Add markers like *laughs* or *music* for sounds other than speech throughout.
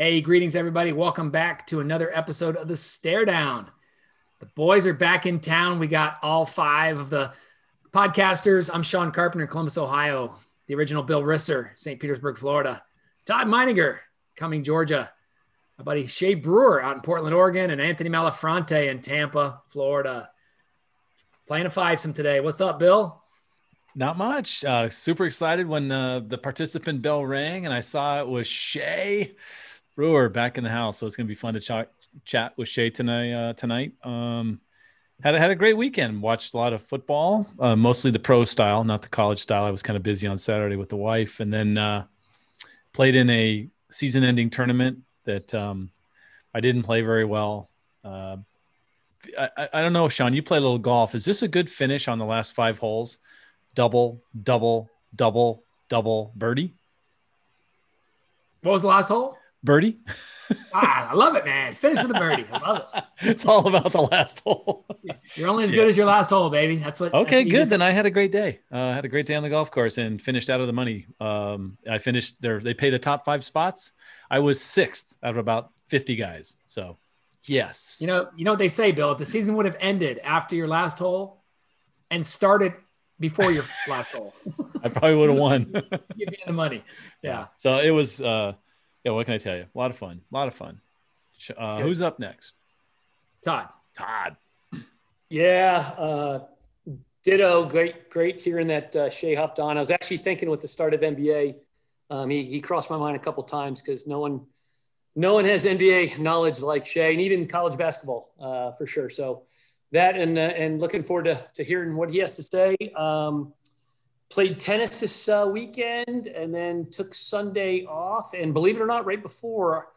Hey, greetings, everybody. Welcome back to another episode of the StareDown. The boys are back in town. We got all five of the podcasters. I'm Sean Carpenter, Columbus, Ohio. The original Bill Risser, St. Petersburg, Florida. Todd Meininger, Cumming, Georgia. My buddy Che Brewer out in Portland, Oregon, and Anthony Malafronte in Tampa, Florida. Playing a fivesome today. What's up, Bill? Not much. Uh, super excited when uh, the participant bell rang and I saw it was Che Brewer back in the house. So it's going to be fun to ch- chat with Che tonight. Uh, tonight, um, had a, had a great weekend. Watched a lot of football, uh, mostly the pro style, not the college style. I was kind of busy on Saturday with the wife, and then uh, played in a season-ending tournament that um, I didn't play very well. Uh, I, I don't know, Sean. You play a little golf. Is this a good finish on the last five holes? Double, double, double, double, birdie. What was the last hole? Birdie. ah, I love it, man. Finish with a birdie. I love it. *laughs* It's all about the last hole. You're only as good as your last hole, baby. That's what. Okay, that's what good. Then I had a great day. Uh, I had a great day on the golf course and finished out of the money. Um, I finished there. They pay the top five spots. I was sixth out of about 50 guys. So, yes. You know, you know what they say, Bill. If the season would have ended after your last hole and started before your *laughs* last hole, I probably would have *laughs* won. You'd be in the money. Yeah. So it was. Uh, yeah, what can I tell you? A lot of fun. A lot of fun. Uh, who's up next? Todd. Todd. Yeah. Uh, ditto. Great, great hearing that uh, Che hopped on. I was actually thinking with the start of NBA, um, he, he crossed my mind a couple times because no one, no one has NBA knowledge like Che, and even college basketball uh, for sure. So that and uh, and looking forward to, to hearing what he has to say. Um, played tennis this uh, weekend and then took Sunday off. And believe it or not, right before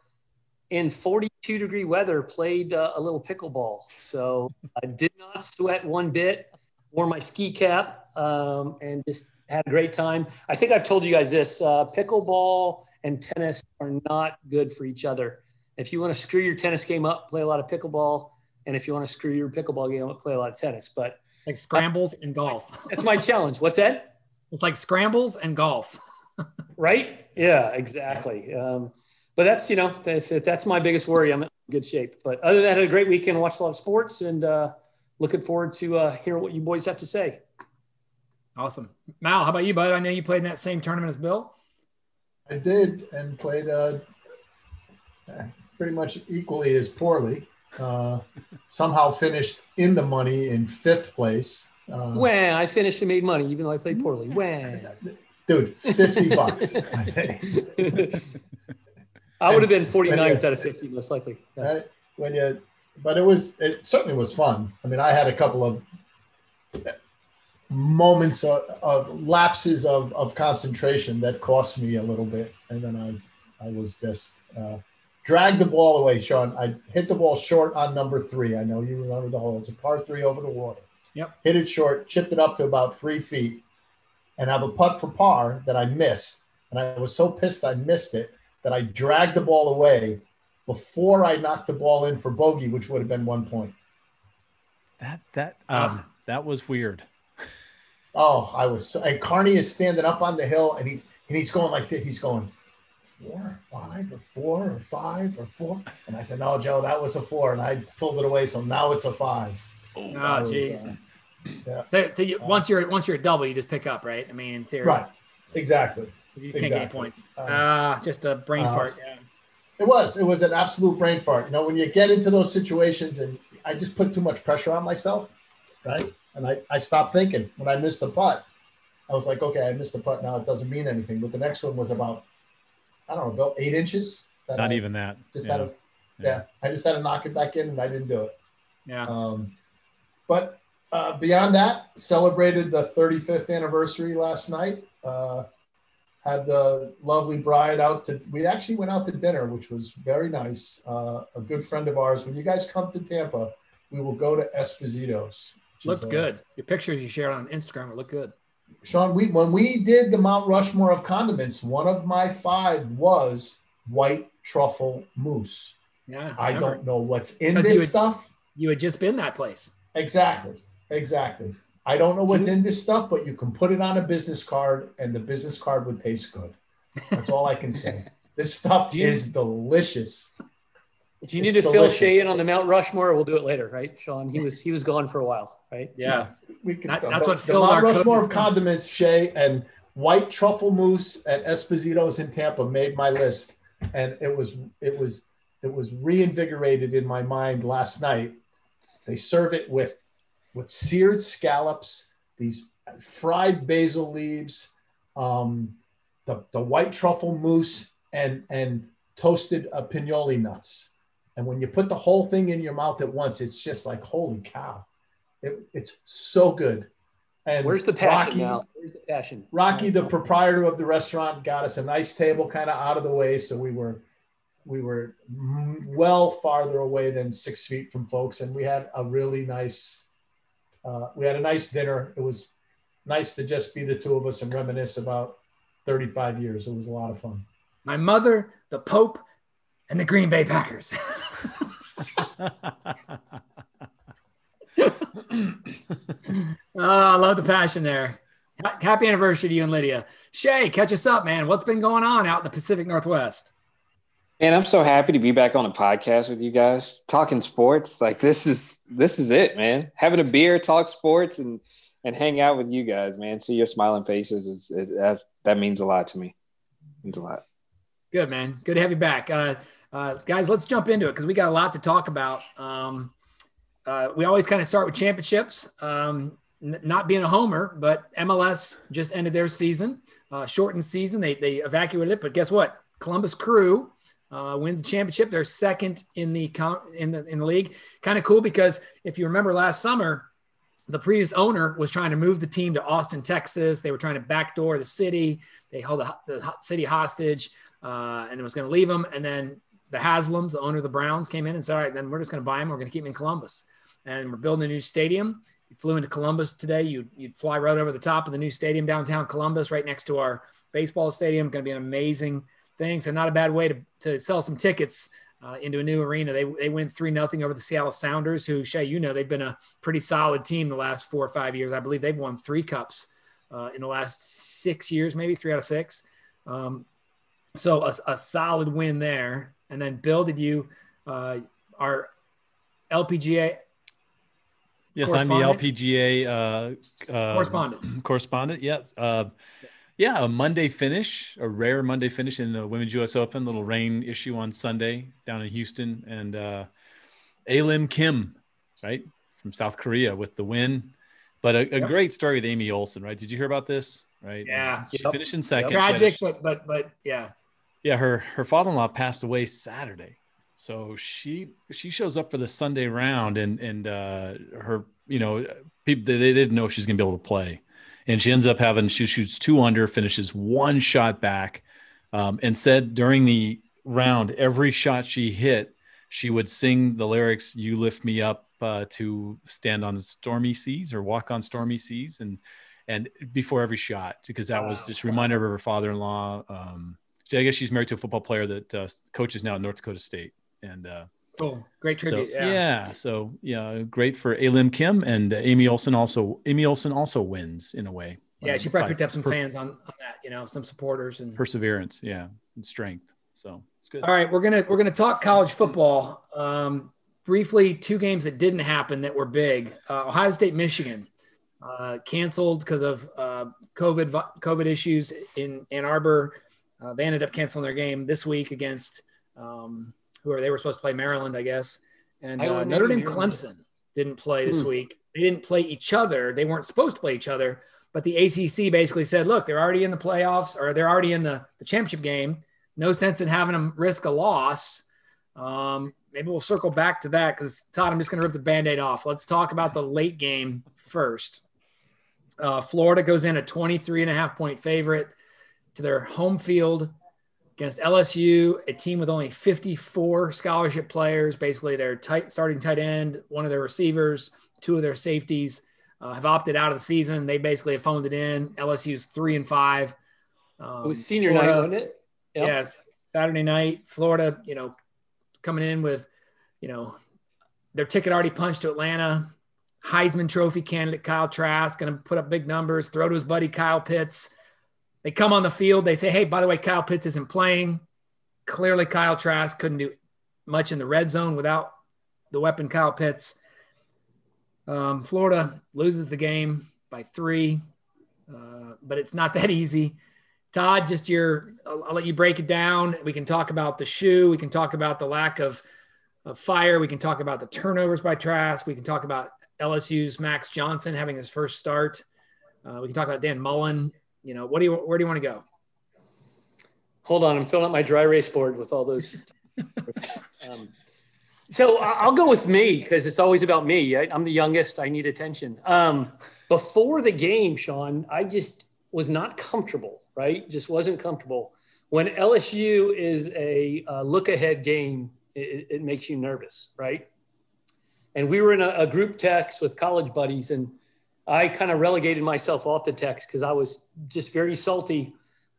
in 42 degree weather, played uh, a little pickleball. So I did not sweat one bit, wore my ski cap, um, and just had a great time. I think I've told you guys this uh, pickleball and tennis are not good for each other. If you want to screw your tennis game up, play a lot of pickleball. And if you want to screw your pickleball game up, play a lot of tennis. But like scrambles and golf. That's my challenge. What's that? It's like scrambles and golf. *laughs* right? Yeah, exactly. Um, but that's you know that's, that's my biggest worry. I'm in good shape. But other than that, I had a great weekend. Watched a lot of sports and uh, looking forward to uh, hearing what you boys have to say. Awesome, Mal. How about you, bud? I know you played in that same tournament as Bill. I did, and played uh, pretty much equally as poorly. Uh, somehow finished in the money in fifth place. Uh, when I finished and made money, even though I played poorly. When, dude, fifty *laughs* bucks. I would have been 49th out of 50, most likely. Yeah. Right? When you, but it was, it certainly was fun. I mean, I had a couple of moments of, of lapses of, of concentration that cost me a little bit. And then I, I was just, uh, dragged the ball away, Sean. I hit the ball short on number three. I know you remember the hole. It's a par three over the water. Yep. Hit it short, chipped it up to about three feet, and have a putt for par that I missed. And I was so pissed I missed it that I dragged the ball away before I knocked the ball in for bogey, which would have been one point. That that um, that was weird. *laughs* Oh, I was so, and Carney is standing up on the hill and he and he's going like this. He's going four, five, or four, or five, or four. And I said, No, Joe, that was a four. And I pulled it away. So now it's a five. Oh, jeez. Uh, yeah. So, so you, once you're once you're a double, you just pick up, right? I mean, in theory, right? Exactly. You can't exactly. get points. Uh, ah, just a brain uh, fart. Yeah. It was. It was an absolute brain fart. You know, when you get into those situations, and I just put too much pressure on myself, right? And I I stopped thinking when I missed the putt. I was like, okay, I missed the putt. Now it doesn't mean anything. But the next one was about, I don't know, about eight inches. Not I even that. Just yeah. had to, yeah. yeah. I just had to knock it back in, and I didn't do it. Yeah. Um, but uh, beyond that, celebrated the 35th anniversary last night. Uh, had the lovely bride out to. We actually went out to dinner, which was very nice. Uh, a good friend of ours. When you guys come to Tampa, we will go to Esposito's. Looks good. Your pictures you shared on Instagram look good. Sean, we when we did the Mount Rushmore of condiments, one of my five was white truffle mousse. Yeah, I, I don't know what's in this you had, stuff. You had just been that place. Exactly. Exactly. I don't know what's in this stuff, but you can put it on a business card and the business card would taste good. That's all I can say. *laughs* This stuff is delicious. Do you need it's to delicious. fill Che in on the Mount Rushmore? We'll do it later, right, Sean? He was he was gone for a while, right? Yeah, we can. That, that's what the Mount Rushmore of condiments, Che, and white truffle mousse at Esposito's in Tampa made my list, and it was it was it was reinvigorated in my mind last night. They serve it with with seared scallops, these fried basil leaves, um, the the white truffle mousse, and and toasted uh, pinoli nuts and when you put the whole thing in your mouth at once, it's just like, holy cow. It, it's so good. And where's the passion Rocky, now? Where's the passion? Rocky, the proprietor of the restaurant, got us a nice table kind of out of the way. So we were we were well farther away than six feet from folks. And we had a really nice uh, we had a nice dinner. It was nice to just be the two of us and reminisce about 35 years. It was a lot of fun. My mother, the Pope, and the Green Bay Packers. *laughs* oh, I love the passion there. Happy anniversary to you and Lydia. Che, catch us up, man. What's been going on out in the Pacific Northwest? Man, I'm so happy to be back on a podcast with you guys, talking sports. Like this is this is it, man. Having a beer, talk sports, and and hang out with you guys, man. See your smiling faces is that's that means a lot to me. Means a lot. Good man. Good to have you back. Uh, uh, guys, let's jump into it because we got a lot to talk about. Um, uh, we always kind of start with championships. Um, n- not being a homer, but MLS just ended their season, uh, shortened season. They they evacuated it, but guess what? Columbus Crew uh, wins the championship. They're second in the count in the in the league. Kind of cool because if you remember last summer, the previous owner was trying to move the team to Austin, Texas. They were trying to backdoor the city. They held the, the city hostage, uh, and it was going to leave them. And then the Haslams, the owner of the Browns, came in and said, all right, then we're just going to buy them. We're going to keep them in Columbus. And we're building a new stadium. You flew into Columbus today. You'd, you'd fly right over the top of the new stadium downtown Columbus, right next to our baseball stadium. Going to be an amazing thing. So not a bad way to, to sell some tickets uh, into a new arena. They, they win 3 nothing over the Seattle Sounders, who, Che, you know, they've been a pretty solid team the last four or five years. I believe they've won three cups uh, in the last six years, maybe three out of six. Um, so a, a solid win there. And then Bill, did you uh, our LPGA? Yes, I'm the LPGA uh, uh, correspondent. *clears throat* Correspondent, yeah. Yeah, a Monday finish, a rare Monday finish in the Women's U.S. Open. Little rain issue on Sunday down in Houston, and uh, A Lim Kim, right from South Korea, with the win. But a, a yep. great story with Amy Olson, right? Did you hear about this? Right? Yeah, she yep. finished in second. Tragic, but but but yeah. Yeah, her her father-in-law passed away Saturday. So she she shows up for the Sunday round and and uh her you know people they, they didn't know if she's gonna be able to play. And she ends up having she shoots two under, finishes one shot back, um, and said during the round, every shot she hit, she would sing the lyrics, You lift me up uh, to stand on stormy seas or walk on stormy seas and and before every shot because that wow. was just a reminder of her father-in-law um, I guess she's married to a football player that uh, coaches now at North Dakota State. And uh, cool, great tribute. So, yeah. yeah. So yeah, great for A Lim Kim and uh, Amy Olson. Also, Amy Olson also wins in a way. Yeah, she probably picked up some per- fans on, on that. You know, some supporters and perseverance. Yeah, and strength. So it's good. All right, we're gonna we're gonna talk college football. Um, briefly, two games that didn't happen that were big. Uh, Ohio State, Michigan. Uh, canceled because of uh, COVID COVID issues in Ann Arbor. Uh, they ended up canceling their game this week against um, who are they were supposed to play Maryland, I guess. And uh, Notre Dame Clemson didn't play this hmm. week. They didn't play each other. They weren't supposed to play each other. But the ACC basically said, look, they're already in the playoffs or they're already in the, the championship game. No sense in having them risk a loss. Um, maybe we'll circle back to that because Todd, I'm just going to rip the band aid off. Let's talk about the late game first. Uh, Florida goes in a 23 and a half point favorite to their home field against LSU, a team with only 54 scholarship players. Basically, their tight starting tight end, one of their receivers, two of their safeties uh, have opted out of the season. They basically have phoned it in. LSU's three and five. Um, it was senior Florida, night, wasn't it? Yep. Yes, Saturday night. Florida, you know, coming in with, you know, their ticket already punched to Atlanta. Heisman Trophy candidate Kyle Trask going to put up big numbers. Throw to his buddy Kyle Pitts. They come on the field. They say, hey, by the way, Kyle Pitts isn't playing. clearly Kyle Trask couldn't do much in the red zone without the weapon Kyle Pitts. Um, Florida loses the game by three, uh, but it's not *laughs* that easy. Todd, just your, I'll, I'll, let you break it down. We can talk about the shoe. We can talk about the lack of, of fire. We can talk about the turnovers by Trask. We can talk about LSU's Max Johnson having his first start. Uh, we can talk about Dan Mullen. You know, what do you, where do you want to go? Hold on, I'm filling up my dry erase board with all those. *laughs* um, so I'll go with me because it's always about me. I, am the youngest. I need attention. Um, before the game, Sean, I just was not comfortable. Right, just wasn't comfortable. When LSU is a, a look ahead game, it, it, makes you nervous, right? And we were in a, a group text with college buddies, and I kind of relegated myself off the text because I was just very salty.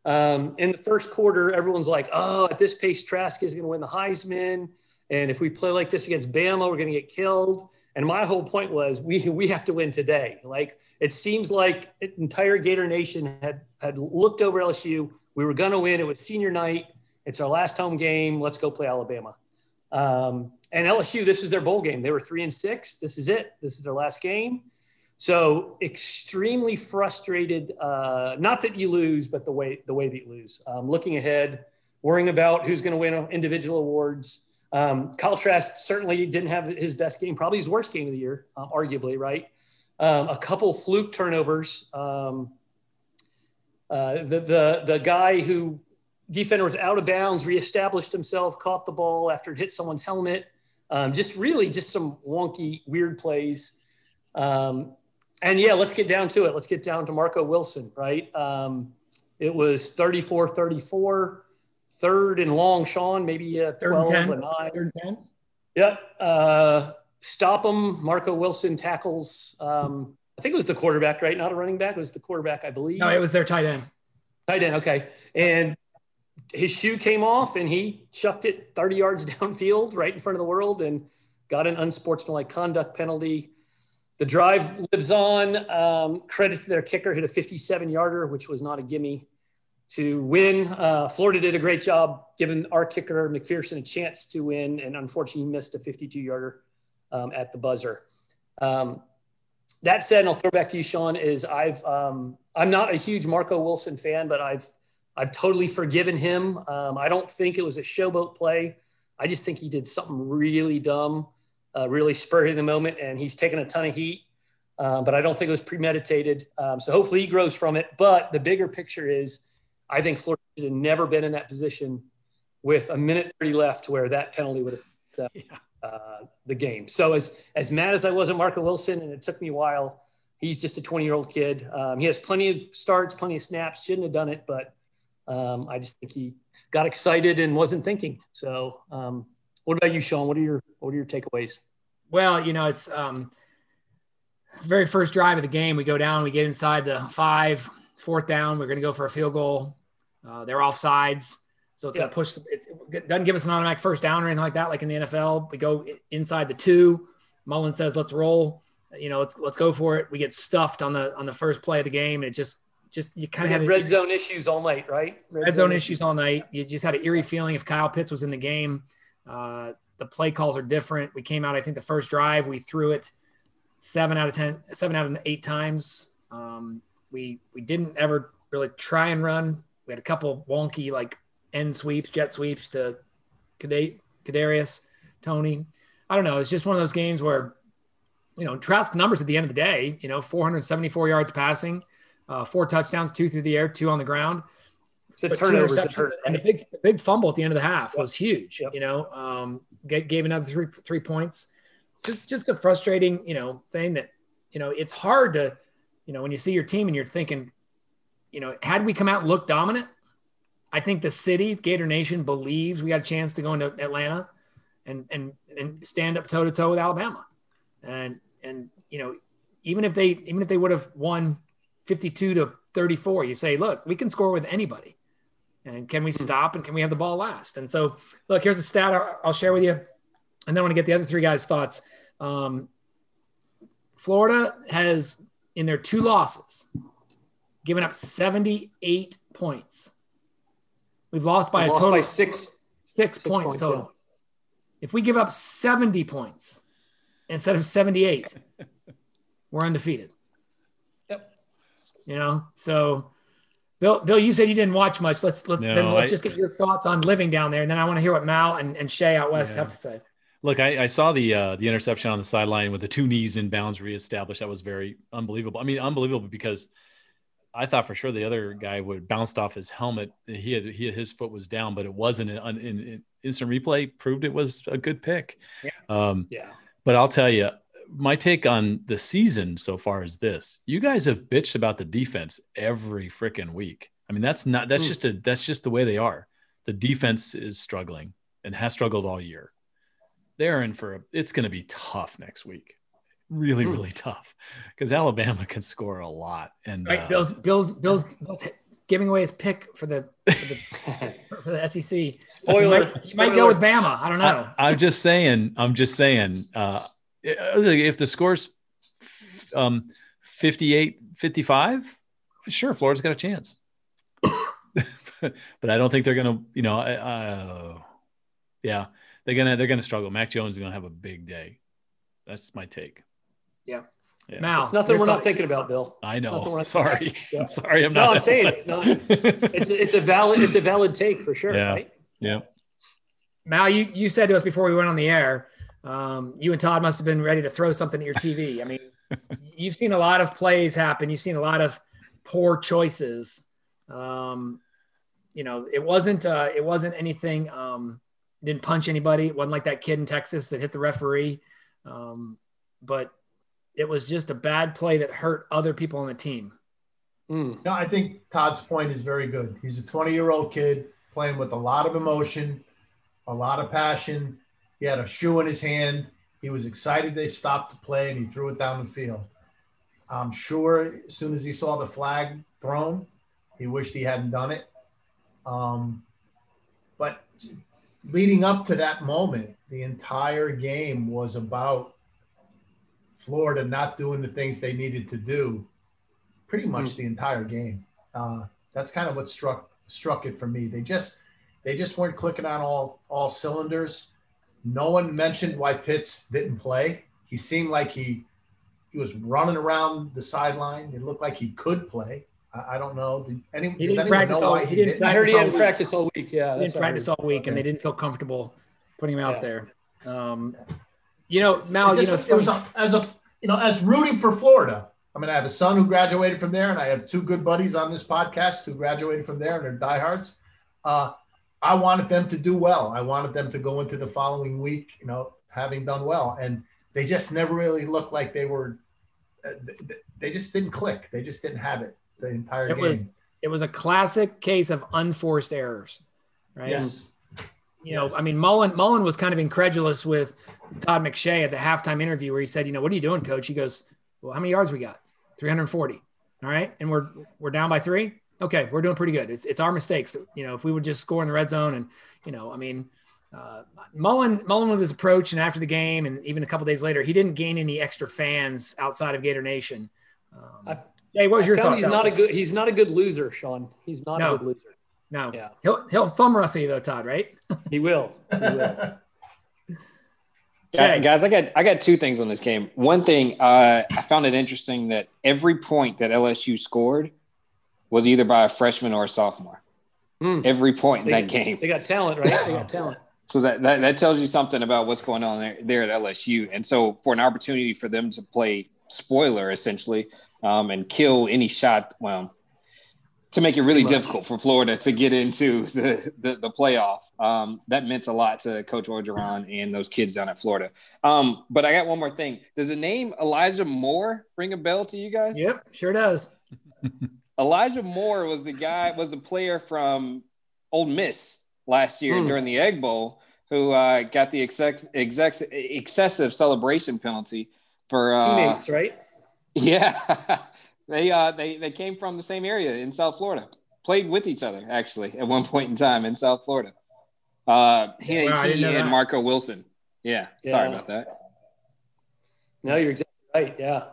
Um, in the first quarter, everyone's like, "Oh, at this pace, Trask is going to win the Heisman." And if we play like this against Bama, we're going to get killed. And my whole point was we, *laughs* we have to win today. Like it seems like entire Gator Nation had, had looked over LSU. We were going to win. It was senior night. It's our last home game. Let's go play Alabama. Um, and LSU, this was their bowl game. They were three and six. This is it. This is their last game. So extremely frustrated. Uh, not that you lose, but the way the way that you lose. Um, looking ahead, worrying about who's going to win individual awards. Um, certainly didn't have his best game, probably his worst game of the year, uh, arguably, right? Um, a couple fluke turnovers. Um, uh, the, the, the guy who defender was out of bounds, reestablished himself, caught the ball after it hit someone's helmet. Um, just really just some wonky, weird plays. Um, and yeah, let's get down to it. Let's get down to Marco Wilson, right? Um, it was 34 34 third and long, Sean, maybe uh, 12 and, and 9. Third and 10? Yep. Uh, stop him. Marco Wilson tackles, um, I think it was the quarterback, right? Not a running back. It was the quarterback, I believe. No, it was their tight end. Tight end, okay. And his shoe came off and he chucked it 30 yards *laughs* downfield right in front of the world and got an unsportsmanlike conduct penalty. The drive lives on. Um, credit to their kicker, hit a 57 yarder, which was not a gimme to win. Uh, Florida did a great job giving our kicker McPherson a chance to win, and unfortunately, he missed a 52 yarder um, at the buzzer. Um, that said, and I'll throw back to you, Sean. Is I've um, I'm not a huge Marco Wilson fan, but I've I've totally forgiven him. Um, I don't think it was a showboat play. I just think he did something really dumb, uh, really spurred in the moment, and he's taken a ton of heat. Uh, but I don't think it was premeditated. Um, so hopefully he grows from it. But the bigger picture is I think Florida should have never been in that position with a minute 30 left where that penalty would have uh, the game. So as, as mad as I was at Marco Wilson, and it took me a while, he's just a 20 year old kid. Um, he has plenty of starts, plenty of snaps, shouldn't have done it, but um, I just think he got excited and wasn't thinking. So um, what about you, Sean? What are your, what are your takeaways? Well, you know, it's um, very first drive of the game. We go down, we get inside the five, fourth down. We're going to go for a field goal. Uh, they're offsides. So it's yeah. going to push. It doesn't give us an automatic first down or anything like that, like in the NFL. We go inside the two. Mullen says, "Let's roll." You know, let's let's go for it. We get stuffed on the on the first play of the game. It just just you kind of had red zone issues all night, right? Red, red zone, zone issues all night. You just had an eerie feeling if Kyle Pitts was in the game. Uh, the play calls are different. We came out, I think, the first drive we threw it seven out of ten, seven out of eight times. Um, we we didn't ever really try and run. We had a couple wonky like end sweeps, jet sweeps to Kadarius, Toney. I don't know. It's just one of those games where, you know, Trask's numbers at the end of the day, you know, 474 yards passing, uh, four touchdowns, two through the air, two on the ground. It's a turnover, hurt, and the big, the big fumble at the end of the half yep. was huge. Yep. You know, um, gave, gave another three three points. Just just a frustrating, you know, thing that you know it's hard to you know, when you see your team and you're thinking, you know, had we come out and look dominant, I think the city, Gator Nation, believes we got a chance to go into Atlanta and and and stand up toe to toe with Alabama. And and you know, even if they even if they would have won 52 to 34, you say, look, we can score with anybody. And can we hmm. stop and can we have the ball last? And so, look, here's a stat I'll, share with you. And then I want to get the other three guys' thoughts. Um, Florida has in their two losses, given up 78 points. We've lost by We've a lost total by six. six, Six points, points, total. If we give up 70 points instead of 78, we're undefeated. Yep. You know, so Bill, Bill, you said you didn't watch much. Let's let's then let's I- just get your thoughts on living down there, and then I want to hear what Mal and, and Shay out west Yeah. have to say. Look, I, I saw the uh, the interception on the sideline with the two knees in bounds reestablished. That was very unbelievable. I mean, unbelievable because I thought for sure the other guy would bounced off his helmet. He had, he his foot was down, but it wasn't. In, in, in instant replay proved it was a good pick. Yeah. Um, Yeah. but I'll tell you, my take on the season so far is this: you guys have bitched about the defense every freaking week. I mean, that's not that's Mm. just a that's just the way they are. The defense is struggling and has struggled all year. They're in for a, it's going to be tough next week, really Mm. really tough because Alabama can score a lot. And Right, uh, Bill's Bill's Bill's, Bill's giving away his pick for the for the, *laughs* for the SEC. You Spoiler. might, you might go with Bama. I don't know. I, am just saying. I'm just saying. Uh, if the score's um, 58, 55, sure, Florida's got a chance. *laughs* but I don't think they're gonna. You know, I- uh, yeah, they're gonna they're gonna struggle. Mac Jones is gonna have a big day. That's my take. Yeah. Yeah. Mal, It's nothing we're not thought- thinking about, Bill. I It's we're know. not- Sorry. Yeah. *laughs* I'm sorry. I'm No. I'm saying it's not. It's a, it's a valid it's a valid take for sure, Yeah. right? yeah. Mal, you, you said to us before we went on the air, um, you and Todd must have been ready to throw something at your TV. I mean, *laughs* you've seen a lot of plays happen. You've seen a lot of poor choices. Um, you know, it wasn't uh, it wasn't anything. Um, didn't punch anybody. It wasn't like that kid in Texas that hit the referee. Um, but it was just a bad play that hurt other people on the team. Mm. No, I think Todd's point is very good. He's a 20 year old kid playing with a lot of emotion, a lot of passion. He had a shoe in his hand. He was excited they stopped the play and he threw it down the field. I'm sure as soon as he saw the flag thrown, he wished he hadn't done it. Um, but leading up to that moment, the entire game was about Florida not doing the things they needed to do pretty much the entire game. Uh, that's kind of what struck struck it for me. They just they just weren't clicking on all all cylinders. No one mentioned why Pitts didn't play. He seemed like he he was running around the sideline. It looked like he could play. I, I don't know. Did any, He didn't practice know all- why he he didn't didn't? I heard he Practice all hadn't week. practiced all week. Yeah, They that's didn't practice all week, and they didn't feel comfortable putting him out Yeah. there. Um, you know, Mal, It you know, it's it was a, as a you know as rooting for Florida. I mean, I have a son who graduated from there, and I have two good buddies on this podcast who graduated from there, and they're diehards. Uh, I wanted them to do well. I wanted them to go into the following week, you know, having done well, and they just never really looked like they were. Uh, they- they just didn't click. They just didn't have it the entire It game. was- it was a classic case of unforced errors, right? yes. You know, I mean, Mullen Mullen was kind of incredulous with Todd McShay at the halftime interview where he said, "You know, what are you doing, coach?" He goes, "Well, how many yards we got? 340. All right, and we're we're down by three. Okay, we're doing pretty good. It's it's our mistakes. You know, if we would just score in the red zone, and you know, I mean." Uh, Mullen, Mullen with his approach, and after the game, and even a couple days later, he didn't gain any extra fans outside of Gator Nation. Um, I- hey, what was I your found thoughts? he's out not a good he's not a good loser, Sean. He's not No. a good loser. no. Yeah. He'll he'll thumb wrestle you though, Todd. Right? *laughs* He will. He will. Che. Guys, guys, I got I got two things on this game. One thing, uh, I found it interesting that every point that LSU scored was either by a freshman or a sophomore. Hmm. Every point in They- that game. They got talent, right? They got talent. *laughs* So that, that that tells you something about what's going on there, there at LSU. And so for an opportunity for them to play spoiler essentially um, and kill any shot, well, to make it really Pretty much. difficult for Florida to get into the the, the playoff, um, that meant a lot to Coach Orgeron and those kids down at Florida. Um, but I got one more thing. Does the name Elijah Moore ring a bell to you guys? Yep, sure does. *laughs* Elijah Moore was the guy, was the player from Ole Miss last year Hmm. during the Egg Bowl who uh, got the exex, excessive celebration penalty for uh, Teammates, right? *laughs* Yeah, *laughs* they uh, they they came from the same area in South Florida. Played with each other actually at one point in time in South Florida. Uh, he, Wow, he and that. Marco Wilson. Yeah, sorry about that. No, you're exactly right. Yeah.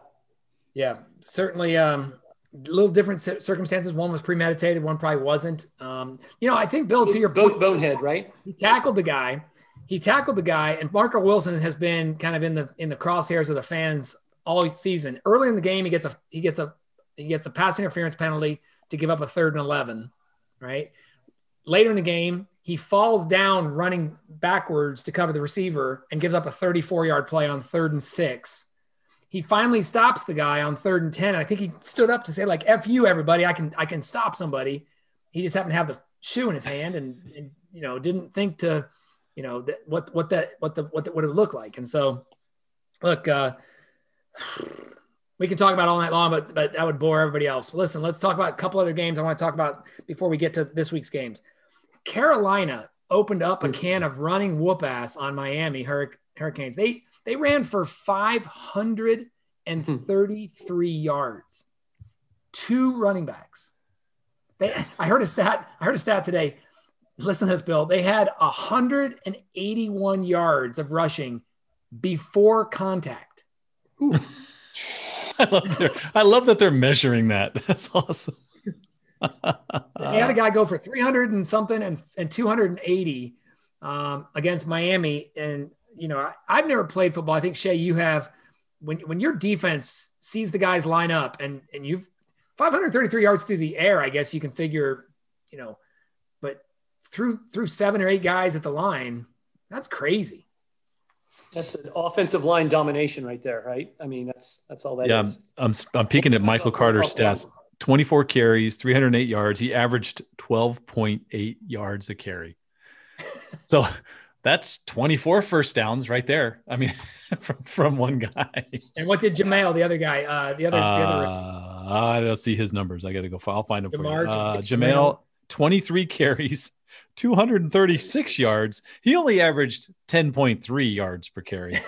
Yeah, certainly. Um, little different circumstances. One was premeditated, one probably wasn't. Um, you know, I think Bill, to your both point, bonehead, right? he tackled the guy. He tackled the guy, and Marco Wilson has been kind of in the in the crosshairs of the fans all season. Early in the game, he gets a he gets a he gets a pass interference penalty to give up a third and eleven, right? Later in the game, he falls down running backwards to cover the receiver and gives up a 34 yard play on third and six. He finally stops the guy on third and 10. I think he stood up to say, like, F you, everybody. I can I can stop somebody. He just happened to have the shoe in his hand and, and you know, didn't think to, you know, that what what that what the what the, what it would look like. And so look, uh we can talk about all night long, but but that would bore everybody else. Listen, let's talk about a couple other games I want to talk about before we get to this week's games. Carolina opened up a can of running whoop ass on Miami Hurric- Hurricanes. They they ran for 533 *laughs* yards. Two running backs. They I heard a stat, I heard a stat today. Listen to this, Bill. They had 181 yards of rushing before contact. *laughs* I love, their, I love that they're measuring that. *laughs* That's awesome. They had a guy go for 300 and something and, and 280 um, against Miami. And, you know, I, I've never played football. I think, Che, you have. When, when your defense sees the guys line up and, and you've 533 yards through the air, I guess you can figure, you know, but through through seven or eight guys at the line, that's crazy. That's an offensive line domination right there, right? I mean, that's that's all that yeah, is. I'm, I'm, I'm peeking at Michael Carter's stats 24 carries, 308 yards. He averaged 12.8 yards a carry. So that's 24 first downs right there. I mean, *laughs* from, from one guy. And what did Jamel, the other guy, uh, the other, the other receiver? Uh, I don't see his numbers. I got to go. I'll find them for you. Uh, Jamel. Jamel, 23 carries, *laughs* 236 yards. He only averaged 10.3 yards per carry.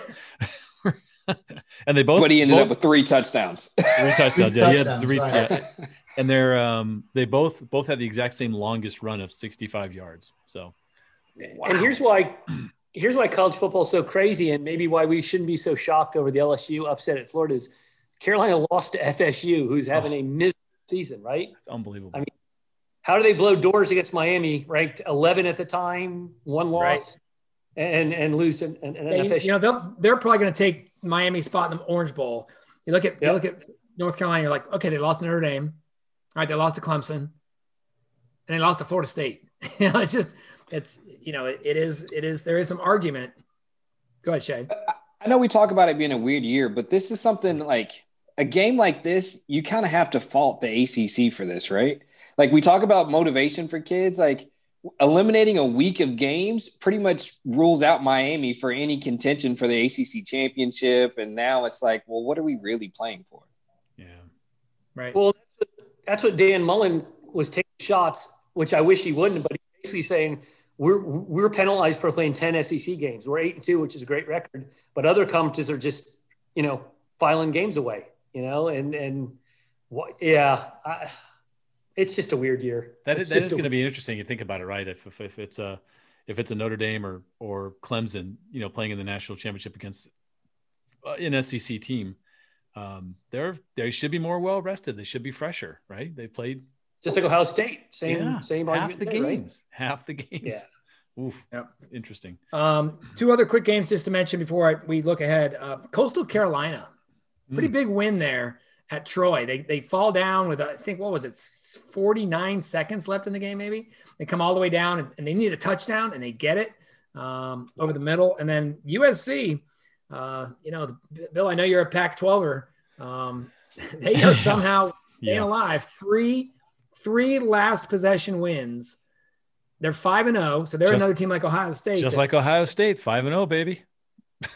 *laughs* and they both, but he ended both, up with three touchdowns. three touchdowns. yeah, he had three. right. yeah. And they're um, they both both had the exact same longest run of 65 yards. So And here's why here's why college football is so crazy and maybe why we shouldn't be so shocked over the LSU upset at Florida is Carolina *laughs* lost to FSU, who's having a miserable season, right? it's unbelievable. I mean, How do they blow doors against Miami, ranked 11 at the time, one loss, and and lose an, an, Yeah, FSU? you know, they're probably going to take Miami spot in the Orange Bowl. You look at you look at North Carolina. You're like, okay, they lost to Notre Dame. All right, they lost to Clemson, and they lost to Florida State. *laughs* you know, it's just it's you know it, it is it is there is some argument. Go ahead, Che. I know we talk about it being a weird year, but this is something like a game like this, you kind of have to fault the ACC for this, right? Like we talk about motivation for kids, like eliminating a week of games pretty much rules out Miami for any contention for the ACC championship. And now it's like, well, what are we really playing for? yeah. Right. Well, that's what, that's what Dan Mullen was taking shots, which I wish he wouldn't, but he's basically saying we're we're penalized for playing 10 SEC games. We're eight and two, which is a great record, but other conferences are just, you know, filing games away, you know, and and what yeah, I, it's just a weird year. That is, that just going to be interesting. You think about it, right? If, if, if it's a if it's a Notre Dame or or Clemson, you know, playing in the national championship against uh, an SEC team, um, they're they should be more well rested. They should be fresher, right? They played just like Ohio State, same yeah, same half argument the there, right? games, half the games. Yeah. *laughs* Oof. Yep. Interesting. Um, two other quick games just to mention before I, we look ahead. Uh, Coastal Carolina, pretty Mm. big win there at Troy. They they fall down with I think what was it, 49 seconds left in the game. Maybe they come all the way down and, and they need a touchdown and they get it um, over the middle. And then USC, uh, you know, Bill, I know you're a Pac-12er. Um, *laughs* they are *laughs* somehow staying Yeah. alive. Three three last possession wins. They're five and zero, so they're Just- another team like Ohio State. Just that- like Ohio State, five and zero, baby.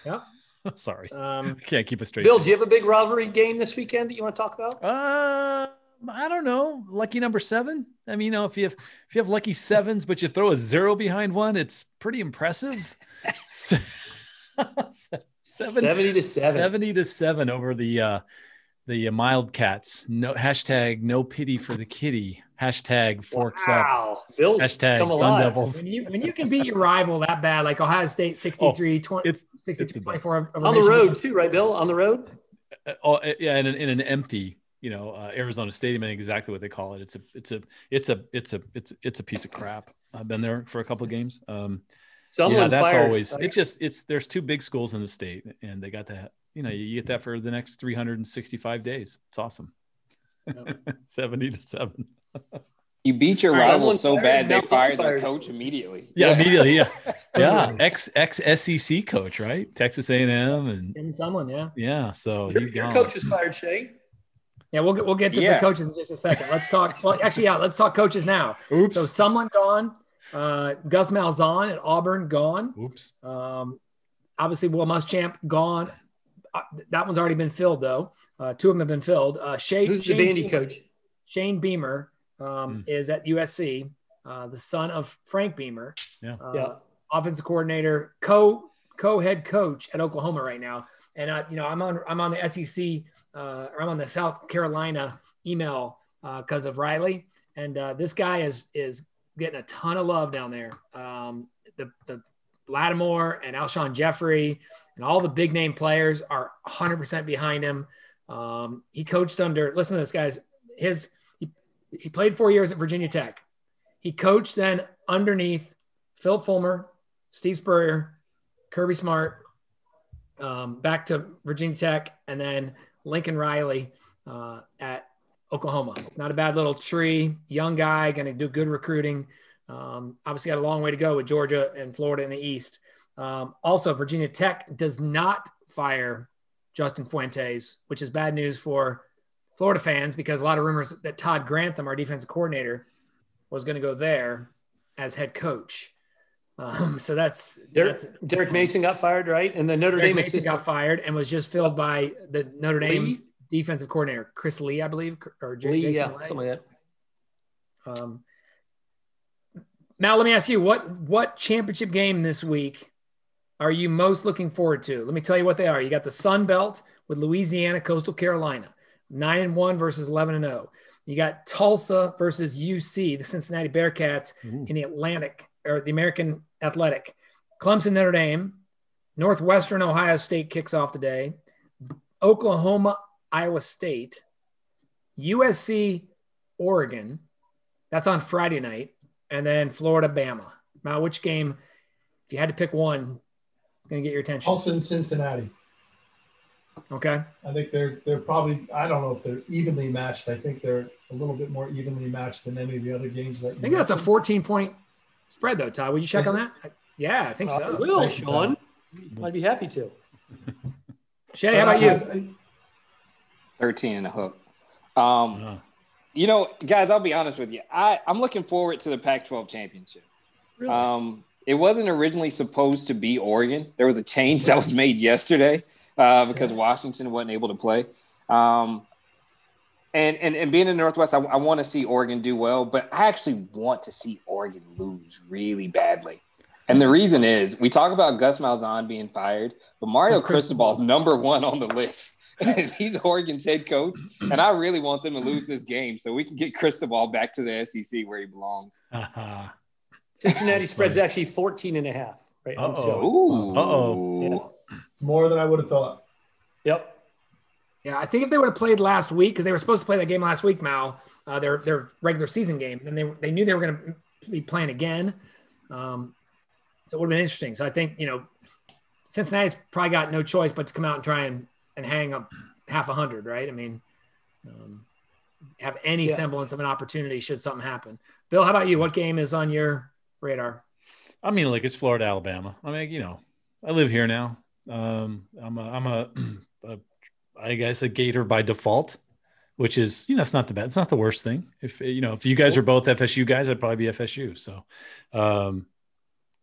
Yep. *laughs* Sorry, um, *laughs* can't keep a straight. Bill, face. do you have a big rivalry game this weekend that you want to talk about? Uh, I don't know. Lucky number seven. I mean, you know, if you have if you have lucky sevens, but you throw a zero behind one, it's pretty impressive. *laughs* seven, 70 to 7. 70 to seven over the uh the uh, mild cats. No hashtag no pity for the kitty. Hashtag forks up. wow. Bill's Hashtag come Sun alive. Devils. when you when you can beat your rival that bad, like Ohio State *laughs* 63, 20, It's 62, it's 24 On the road too, right, Bill? On the road? uh, oh, yeah, in an, in an empty you know, uh, Arizona Stadium and exactly what they call it. It's a, it's a, it's a, it's a, it's, it's a piece of crap. I've been there for a couple of games. Um, Someone yeah, that's fired. always. right? It's just it's there's two big schools in the state, and they got that. You know, you get that for the next 365 days. It's awesome. Yep. *laughs* 70 to seven. You beat your rival rivals so bad fired, they fired their coach immediately. Yeah, immediately. Yeah, *laughs* yeah. Ex ex SEC coach, right? Texas A and M, and And someone, yeah. yeah. So Your, he's your gone. coach is fired, Che. Yeah, we'll get we'll get to Yeah. the coaches in just a second. Let's talk. Well, actually, yeah, let's talk coaches now. Oops. So someone gone. Uh, Gus Malzahn at Auburn gone. Oops. Um, obviously, Will Muschamp gone. Uh, that one's already been filled though. Uh, two of them have been filled. Uh, Shane, Who's the Vandy Beamer- coach? Shane Beamer um, Hmm. is at USC, uh, the son of Frank Beamer. Yeah. Uh, Yeah. Offensive coordinator, co co head coach at Oklahoma right now. And uh, you know, I'm on I'm on the SEC uh, or I'm on the South Carolina email because of Riley. And uh, this guy is is getting a ton of love down there. Um, the the Lattimore and Alshon Jeffery and all the big name players are 100% behind him. Um, he coached under. Listen to this, guys. His he, he played four years at Virginia Tech. He coached then underneath Phillip Fulmer, Steve Spurrier, Kirby Smart, um, back to Virginia Tech, and then Lincoln Riley uh, at Oklahoma. Not a bad little tree, young guy, going to do good recruiting. Um, obviously, got a long way to go with Georgia and Florida in the East. Um, also, Virginia Tech does not fire Justin Fuentes, which is bad news for Florida fans because a lot of rumors that Todd Grantham, our defensive coordinator, was going to go there as head coach. Um, so that's, Derek, that's Derek Mason got fired, right? And the Notre Derek Dame Mason assistant. got fired and was just filled by the Notre Dame Lee? defensive coordinator Chris Lee, I believe, or J- Lee, Jason yeah, Lee. something like that. Um, now let me ask you what what championship game this week are you most looking forward to? Let me tell you what they are. You got the Sun Belt with Louisiana, Coastal Carolina, nine and one versus eleven and zero. You got Tulsa versus UC, the Cincinnati Bearcats Ooh. in the Atlantic or the American Athletic. Clemson, Notre Dame, Northwestern Ohio State kicks off the day. Oklahoma, Iowa State, USC, Oregon. That's on Friday night, and then Florida, Bama. Now, which game, if you had to pick one, is going to get your attention? Also in Cincinnati. Okay. I think they're they're probably I don't know if they're evenly matched. I think they're a little bit more evenly matched than any of the other games that. I think that's a 14 point spread, though, Todd. Would you check Is on it? that? Yeah, I think I so. will, Thank you, Sean. I'd be happy to. Che, how about Uh, you? 13 and a hook. Um, Uh, you know, guys, I'll be honest with you. I, I'm looking forward to the Pac 12 championship. Really? Um, it wasn't originally supposed to be Oregon. There was a change that was made yesterday uh, because Washington wasn't able to play. Um, and, and and being in the Northwest, I, I want to see Oregon do well, but I actually want to see Oregon lose really badly. And the reason is we talk about Gus Malzahn being fired, but Mario That's Cristobal. Cristobal is number one on the list. And *laughs* he's Oregon's head coach, and I really want them to lose this game so we can get Cristobal back to the SEC where he belongs. uh-huh. Cincinnati spread's actually 14 and a half. Right. on Uh-oh. show. Ooh. Uh-oh. more than I would have thought. Yep. Yeah, I think if they would have played last week, because they were supposed to play that game last week, Mal, uh, their their regular season game, and they they knew they were going to be playing again. Um, so it would have been interesting. So I think you know, Cincinnati's probably got no choice but to come out and try and and hang up half a hundred, right? I mean, um, have any Yeah. semblance of an opportunity should something happen. Bill, how about you? What game is on your radar? I mean, like it's Florida, Alabama. I mean, you know, I live here now. Um, I'm a, I'm a, *clears throat* a, I guess a Gator by default, which is, you know, it's not the bad. It's not the worst thing. If you know, if you guys are both FSU guys, I'd probably be FSU. So, um,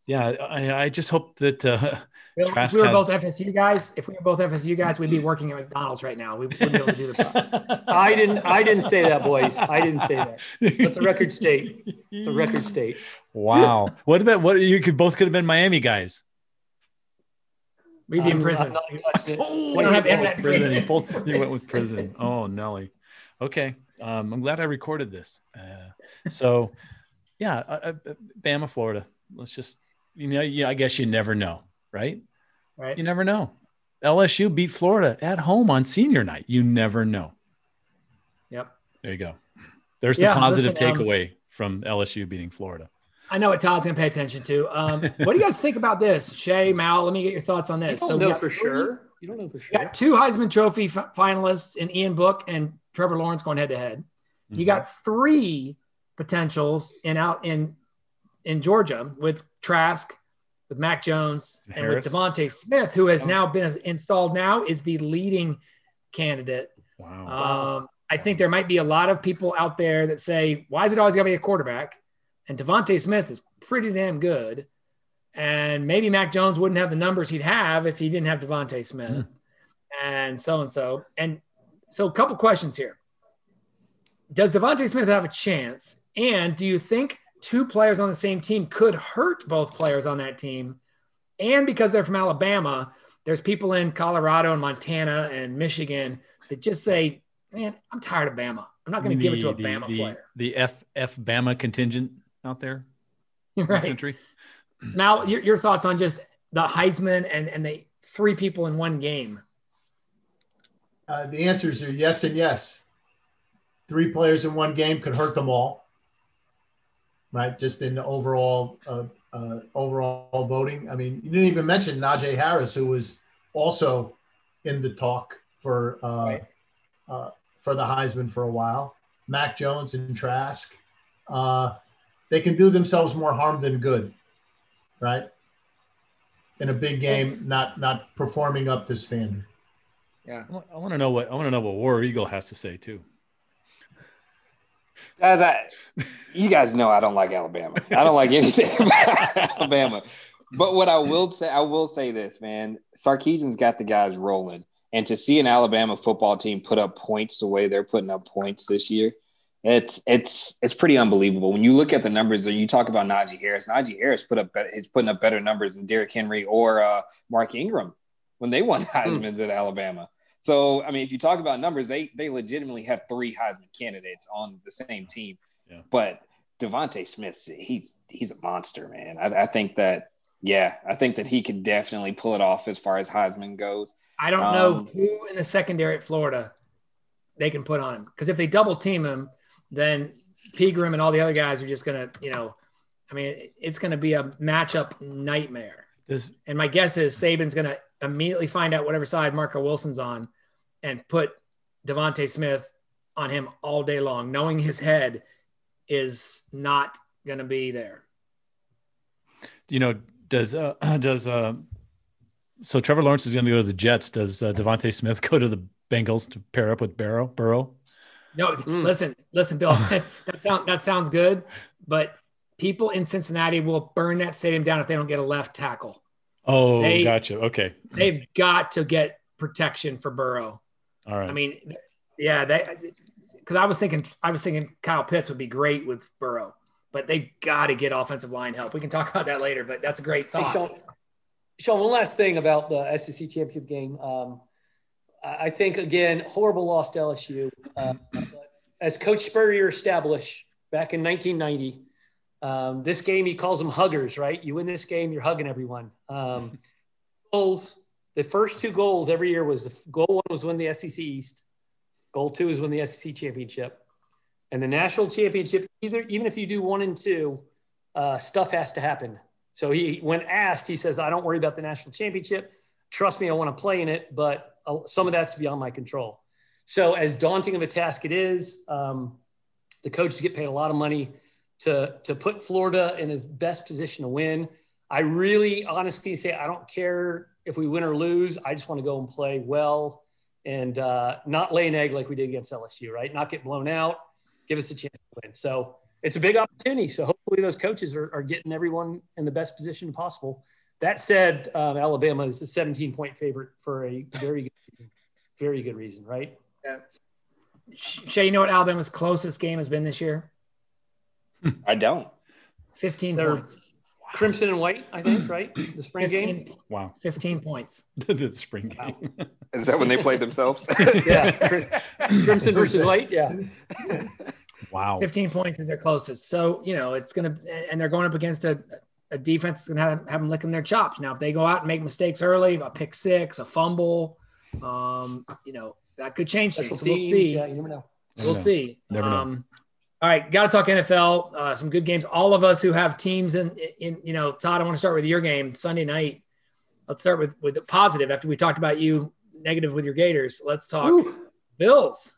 yeah, I, I just hope that uh, *laughs* Bill, if we were both FSU guys, if we were both FSU guys, we'd be working at McDonald's right now. We wouldn't be able to do the *laughs* I didn't. I didn't say that, boys. I didn't say that. Let the record state. The record state. Wow. What about what you could both could have been Miami guys? We'd be in prison. I'm not touching. *laughs* We don't have Oh, internet in prison. prison. You, pulled, you went with prison. Oh, Nelly. Okay. Um, I'm glad I recorded this. Uh, so, yeah, uh, uh, Bama, Florida. Let's just, you know, yeah, I guess you never know, right? right? You never know. LSU beat Florida at home on senior night. You never know. Yep. There you go. There's the Yeah, positive listen, um, takeaway from LSU beating Florida. I know what Todd's gonna pay attention to. Um, what do you guys think about this, Che, Mal? Let me get your thoughts on this. don't we know got for sure. You don't know for sure. got two Heisman Trophy fi- finalists in Ian Book and Trevor Lawrence going head to head. You got three potentials in out in in Georgia with Trask, with Mac Jones, and with Harris. DeVonta Smith, who has Oh. now been installed. Now is the leading candidate. wow. Um, I think there might be a lot of people out there that say, "Why is it always got to be a quarterback?" And DeVonta Smith is pretty damn good, and maybe Mac Jones wouldn't have the numbers he'd have if he didn't have DeVonta Smith, and so and so. And so, a couple questions here: Does DeVonta Smith have a chance? And do you think two players on the same team could hurt both players on that team? And because they're from Alabama, there's people in Colorado and Montana and Michigan that just say, "Man, I'm tired of Bama. I'm not going to give it to a The- Bama the, player." The F F Bama contingent out there *laughs* in the right country. now, your, your thoughts on just the Heisman and and the three people in one game? Uh, the answers are yes and yes. Three players in one game could hurt them all, right? Just in the overall uh, uh, overall voting. I mean, you didn't even mention Najee Harris, who was also in the talk for uh, Right. uh, for the Heisman for a while. Mac Jones and Trask. Uh, they can do themselves more harm than good, right? In a big game, not not performing up to standard. Yeah, I want to know what I want to know what War Eagle has to say too. Guys, I, you guys know I don't like Alabama. I don't like anything *laughs* about Alabama. But what I will say, I will say this, man. Sarkisian's got the guys rolling, and to see an Alabama football team put up points the way they're putting up points this year, it's it's it's pretty unbelievable. When you look at the numbers, and you talk about Najee Harris, Najee Harris put up better, is putting up better numbers than Derrick Henry or uh, Mark Ingram when they won Heisman at Alabama. So, I mean, if you talk about numbers, they they legitimately have three Heisman candidates on the same team. Yeah. But DeVonta Smith, he's he's a monster, man. I, I think that, yeah, I think that he could definitely pull it off as far as Heisman goes. I don't know Um, who in the secondary at Florida they can put on him because if they double team him, then Pegram and all the other guys are just gonna, you know, I mean, it's gonna be a matchup nightmare. This And my guess is Saban's gonna immediately find out whatever side Marco Wilson's on, and put DeVonta Smith on him all day long, knowing his head is not gonna be there. you know, does uh *clears throat* does uh so Trevor Lawrence is going to go to the Jets. Does uh, DeVonta Smith *laughs* go to the Bengals to pair up with Barrow? Burrow? No, Mm. listen, listen, Bill. *laughs* *laughs* that sound that sounds good, but people in Cincinnati will burn that stadium down if they don't get a left tackle. Oh, They- gotcha. Okay, They've got to get protection for Burrow. All right. I mean, yeah, they because I was thinking I was thinking Kyle Pitts would be great with Burrow, but they've got to get offensive line help. We can talk about that later, but that's a great Hey, thought. Sean, Sean, one last thing about the SEC championship game. Um, I I think again, horrible loss to LSU. Uh, but as Coach Spurrier established back in 1990, um, this game he calls them huggers. Right? You win this game, you're hugging everyone. Um, goals. The first two goals every year was the goal one was win the SEC East. Goal two is win the SEC championship, and the national championship. Either even if you do one and two, uh, stuff has to happen. So he, when asked, he says, "I don't worry about the national championship. Trust me, I want to play in it, but uh, some of that's beyond my control." So, as daunting of a task it is, um, the coaches get paid a lot of money to to put Florida in his best position to win. I really, honestly say, I don't care if we win or lose. I just want to go and play well and uh, not lay an egg like we did against LSU, right? Not get blown out, give us a chance to win. So it's a big opportunity. So hopefully those coaches are, are getting everyone in the best position possible. That said, um, Alabama is a 17 point favorite for a very good reason. Very good reason, right? Yeah. Shay, you know what Alabama's closest game has been this year? I don't. 15 They're- points. Crimson and white, I think, *clears throat* right? The spring game. wow, 15 points. *laughs* the spring game. *laughs* Is that when they played themselves? *laughs* Yeah. Crimson versus white. Yeah. wow. 15 points is their closest. So, you know, it's going to, and they're going up against a, a defense that's going to have, have them licking their chops. Now, if they go out and make mistakes early, a pick six, a fumble, um, you know, that could change things. So we'll see. Yeah, you never know. we'll know. see. Never know. All right, got to talk NFL. Uh, some good games. All of us who have teams in, in, you know, Todd. I want to start with your game Sunday night. Let's start with with the positive. After we talked about you negative with your Gators, let's talk Ooh. Bills.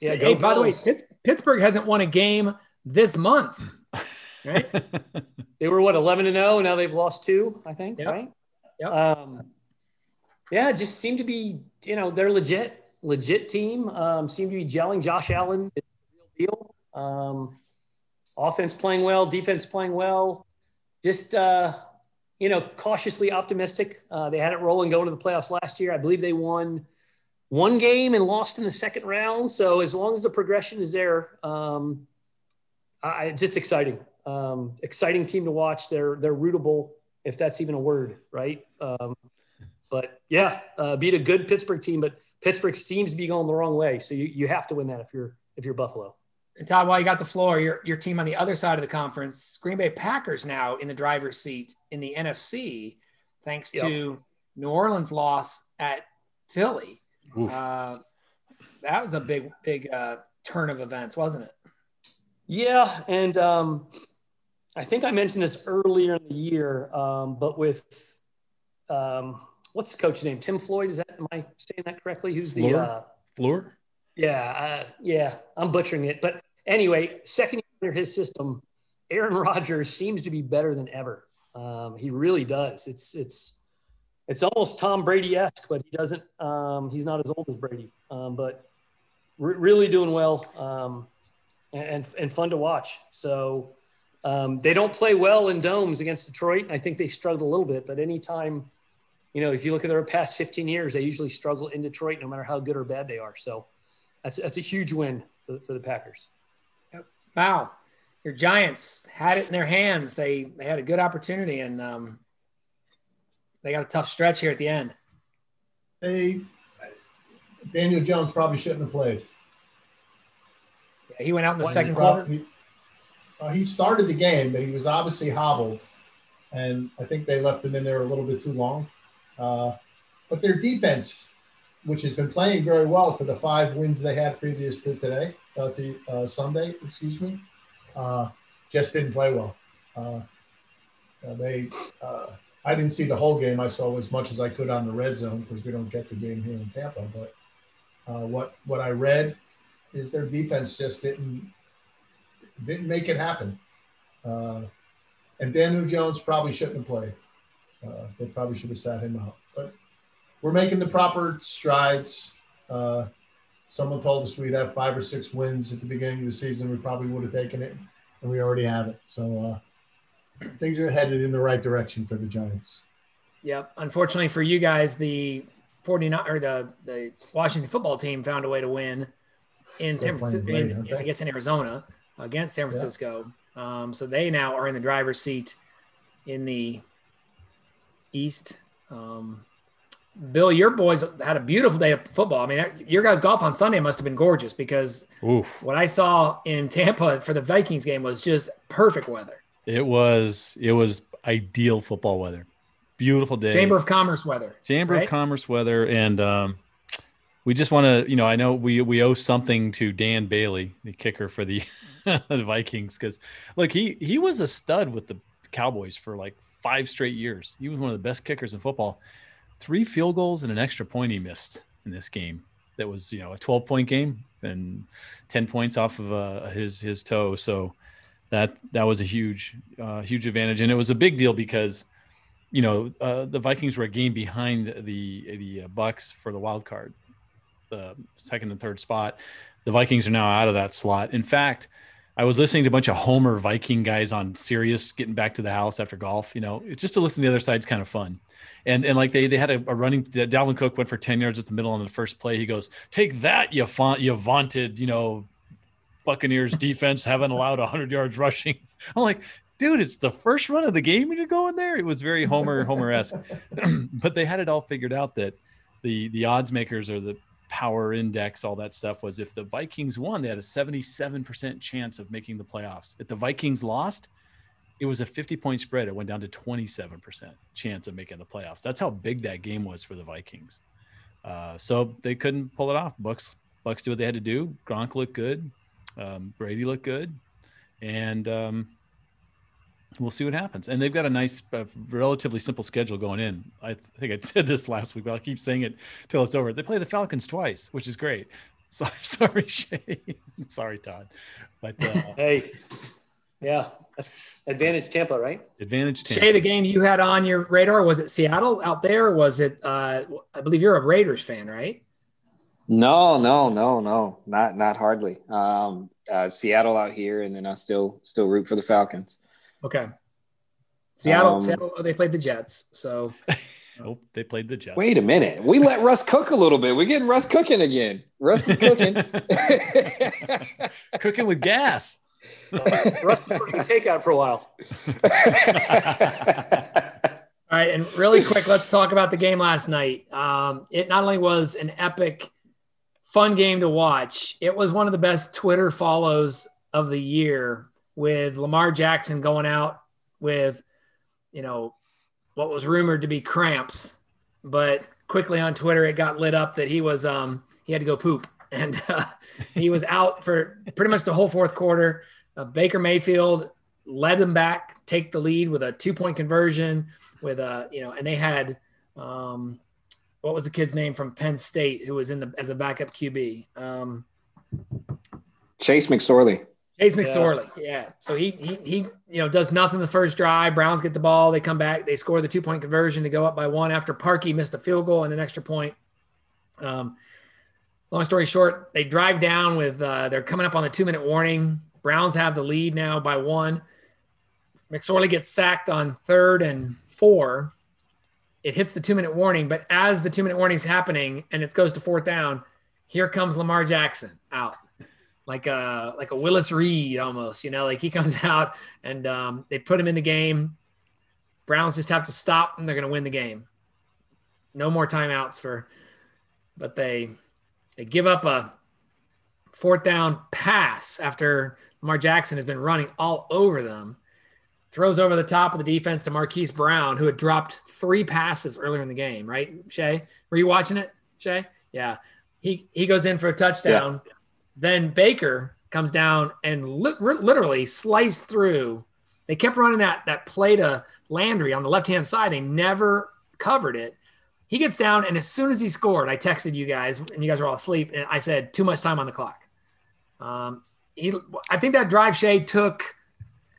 Yeah. hey, by the way, Pitt- Pittsburgh hasn't won a game this month, right? *laughs* They were what 11 and 0. Now they've lost two, I think. Yep. Right. Yep. Um, yeah, just seem to be, you know, they're legit, legit team. Um, seem to be gelling. Josh Allen is the real deal. Um, offense playing well, defense playing well. Just, uh, you know, cautiously optimistic. Uh, they had it rolling going to the playoffs last year. I believe they won one game and lost in the second round. So as long as the progression is there, um, I, just exciting. Um, exciting team to watch. They're they're rootable, if that's even a word, right? Um, but yeah, uh, beat a good Pittsburgh team, but Pittsburgh seems to be going the wrong way. So you, you have to win that if you're if you're Buffalo. And Todd, while you got the floor, your your team on the other side of the conference, Green Bay Packers now in the driver's seat in the NFC, thanks to New Orleans' loss at Philly. Uh, that was a big big uh, turn of events, wasn't it? Yeah, and um, I think I mentioned this earlier in the year, um, but with um, what's the coach's name? Tim Floyd. Is that am I saying that correctly? Who's the Floor? uh, Floor? Yeah, uh, yeah, I'm butchering it. But anyway, second year under his system, Aaron Rodgers seems to be better than ever. Um, he really does. It's it's it's almost Tom Brady esque, but he doesn't. Um, he's not as old as Brady, um, but re- really doing well um, and and fun to watch. So um, they don't play well in domes against Detroit. I think they struggled a little bit, but anytime. You know, if you look at their past 15 years, they usually struggle in Detroit, no matter how good or bad they are. So, that's that's a huge win for, for the Packers. Wow, your Giants had it in their hands. They they had a good opportunity, and um, they got a tough stretch here at the end. They, Daniel Jones probably shouldn't have played. Yeah, he went out in the second quarter. He, uh, he started the game, but he was obviously hobbled, and I think they left him in there a little bit too long. Uh, but their defense, which has been playing very well for the five wins they had previous to today, uh, to uh, Sunday, excuse me, uh, just didn't play well. Uh, uh, they, uh, I didn't see the whole game. I saw as much as I could on the red zone because we don't get the game here in Tampa. But what what I read is their defense just didn't didn't make it happen. And Daniel Jones probably shouldn't have played. They probably should have sat him out. But we're making the proper strides. Uh, someone told us we'd have five or six wins at the beginning of the season. We probably would have taken it, and we already have it. So uh, things are headed in the right direction for the Giants. Yep. Unfortunately for you guys, the 49 or the, the Washington football team found a way to win in They're San Francisco, playing great, in- I guess in Arizona against San Yeah. Francisco. Um, so they now are in the driver's seat in the East. Um, Bill, your boys had a beautiful day of football. I mean, that- your guys' golf on Sunday must have been gorgeous because Oof. what I saw in Tampa for the Vikings game was just perfect weather, It was it was ideal football weather. Beautiful day. Chamber of Commerce weather. Chamber right? of Commerce weather, and um, we just want to, you know, I know we we owe something to Dan Bailey, the kicker for the, *laughs* the Vikings, because look, he he was a stud with the Cowboys for like five straight years. He was one of the best kickers in football. Three field goals and an extra point he missed in this game. That was, you know, a 12 point game and 10 points off of uh, his his toe. So that that was a huge uh, huge advantage, and it was a big deal because you know, uh, the Vikings were a game behind the the uh, Bucks for the wild card, the second and third spot. The Vikings are now out of that slot. In fact, I was listening to a bunch of Homer Viking guys on Sirius getting back to the house after golf. You know, it's just to listen to the other side's kind of fun. And and like they they had a, a running. Dalvin Cook went for ten yards at the middle on the first play. He goes, "Take that, you font, you vaunted, you know, Buccaneers defense haven't allowed hundred yards rushing." *laughs* I'm like, dude, it's the first run of the game you're going there. It was very Homer Homer esque, *clears throat* but they had it all figured out that the the odds makers or the power index, all that stuff was if the Vikings won, they had a 77% chance of making the playoffs. If the Vikings lost, it was a 50 point spread. It went down to 27% chance of making the playoffs. That's how big that game was for the Vikings. Uh, so they couldn't pull it off. Bucks Bucks do what they had to do. Gronk looked good. Um, Brady looked good, and um, we'll see what happens. And they've got a nice, uh, relatively simple schedule going in. I think I *laughs* said this last week, but I'll keep saying it till it's over. They play the Falcons twice, which is great. *laughs* Sorry, sorry, Shay. *laughs* sorry, Todd. But uh, Hey, yeah, that's advantage Tampa, right? advantage Shay, Tampa. the game you had on your radar was it Seattle out there? Was it? Uh, I believe you're a Raiders fan, right? No, no, no, no, not not hardly. Um, uh, Seattle out here, and then I still still root for the Falcons. Okay. Seattle, Um, Seattle. oh, They played the Jets, so *laughs* Oh, they played the Jets. Wait a minute, we let Russ cook a little bit. We're getting Russ cooking again. Russ is cooking. *laughs* Cooking with gas. Russ was takeout for a while. *laughs* All right, and really quick, let's talk about the game last night. Um, it not only was an epic, fun game to watch, it was one of the best Twitter follows of the year with Lamar Jackson going out with, you know, what was rumored to be cramps, but quickly on Twitter it got lit up that he was um he had to go poop and *laughs* uh, he was out for pretty much the whole fourth quarter. Uh, Baker Mayfield led them back, take the lead with a two point conversion with a you know, and they had um, what was the kid's name from Penn State who was in the as a backup QB? Um, Trace McSorley. Trace McSorley, yeah. So he he he you know does nothing the first drive. Browns get the ball, they come back, they score the two point conversion to go up by one after Parkey missed a field goal and an extra point. Um, long story short, they drive down with uh, they're coming up on the two minute warning. Browns have the lead now by one. McSorley gets sacked on third and four. It hits the two minute warning, but as the two minute warning is happening and it goes to fourth down, here comes Lamar Jackson out like a like a Willis Reed almost, you know, like he *laughs* comes out and um, they put him in the game. Browns just have to stop and they're going to win the game. No more timeouts for, but they they give up a fourth down pass after Lamar Jackson has been running all over them. Throws over the top of the defense to Marquise Brown, who had dropped three passes earlier in the game. Right, Shay? Were you watching it, Shay? Yeah. He he goes in for a touchdown. Then Baker comes down and li- literally sliced through. They kept running that that play to Landry on the left hand side. They never covered it. He gets down, and as soon as he scored, I texted you guys, and you guys were all asleep. And I said, "Too much time on the clock." Um, he, I think that drive shade took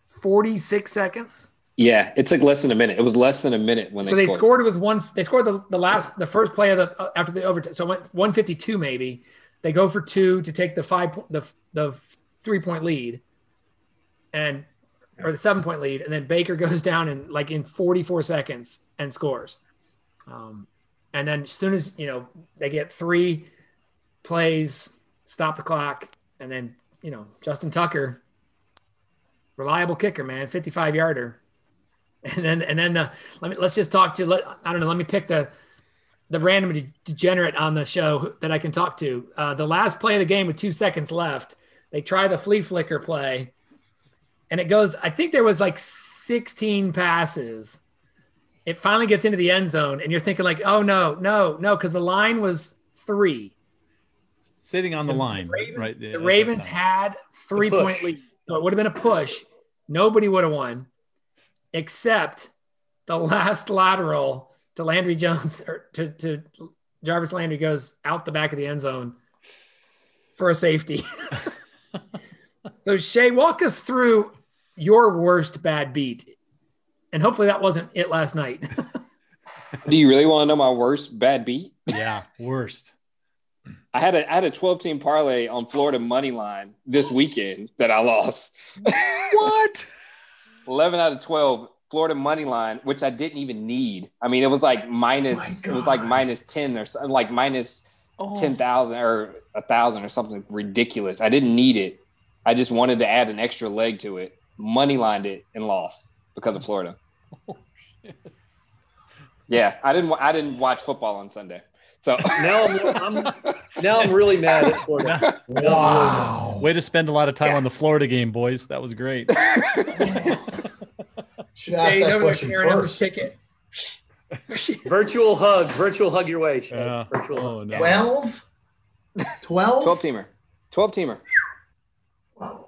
forty six seconds. Yeah, it took less than a minute. It was less than a minute when they, So they scored. scored with one. They scored the, the last, the first play of the uh, after the overtime. So it went 152 maybe. They go for two to take the five the the three point lead, and or the seven point lead, and then Baker *laughs* goes down in like in 44 seconds and scores. Um, and then as soon as you know they get three plays, stop the clock, and then you know Justin Tucker, reliable kicker, man, 55 yarder *laughs* and then and then uh, let me let's just talk to let, I don't know let me pick the the random de- degenerate on the show that I can talk to. Uh, the last play of the game with two seconds left, they try the flea flicker play, and it goes. I think there was like 16 passes. It finally gets into the end zone, and you're thinking like, oh no, no, no, because the line was three. Sitting on the, The line, Ravens- right? The Ravens had three push. point lead, so it would have been a push. Nobody would have won, except the *laughs* last lateral to Landry Jones or to, to Jarvis Landry goes out the back of the end zone for a safety. *laughs* so Shay, walk us through your worst bad beat, and hopefully that wasn't it last night. *laughs* Do you really want to know my worst bad beat? yeah, worst. I had a I had a 12 team parlay on Florida money line this weekend that I lost. What? *laughs* 11 out of 12 Florida money line, which I didn't even need. I mean, it was like minus, Oh it was like minus 10 or something, like minus Oh, 10,000 or a thousand or something ridiculous. I didn't need it. I just wanted to add an extra leg to it. Money lined it and lost because of Florida. *laughs* Yeah, I didn't. I didn't watch football on Sunday. So Now I'm, I'm now I'm really mad at Florida. *laughs* Now I'm really. Way to spend a lot of time on the Florida game, boys. That was great. *laughs* Should ask Shay's that question tearing first. ticket. *laughs* Virtual hug, virtual hug your way. Shay. Yeah. Virtual hug. Oh, no. Twelve. 12? 12 teamer. 12 teamer.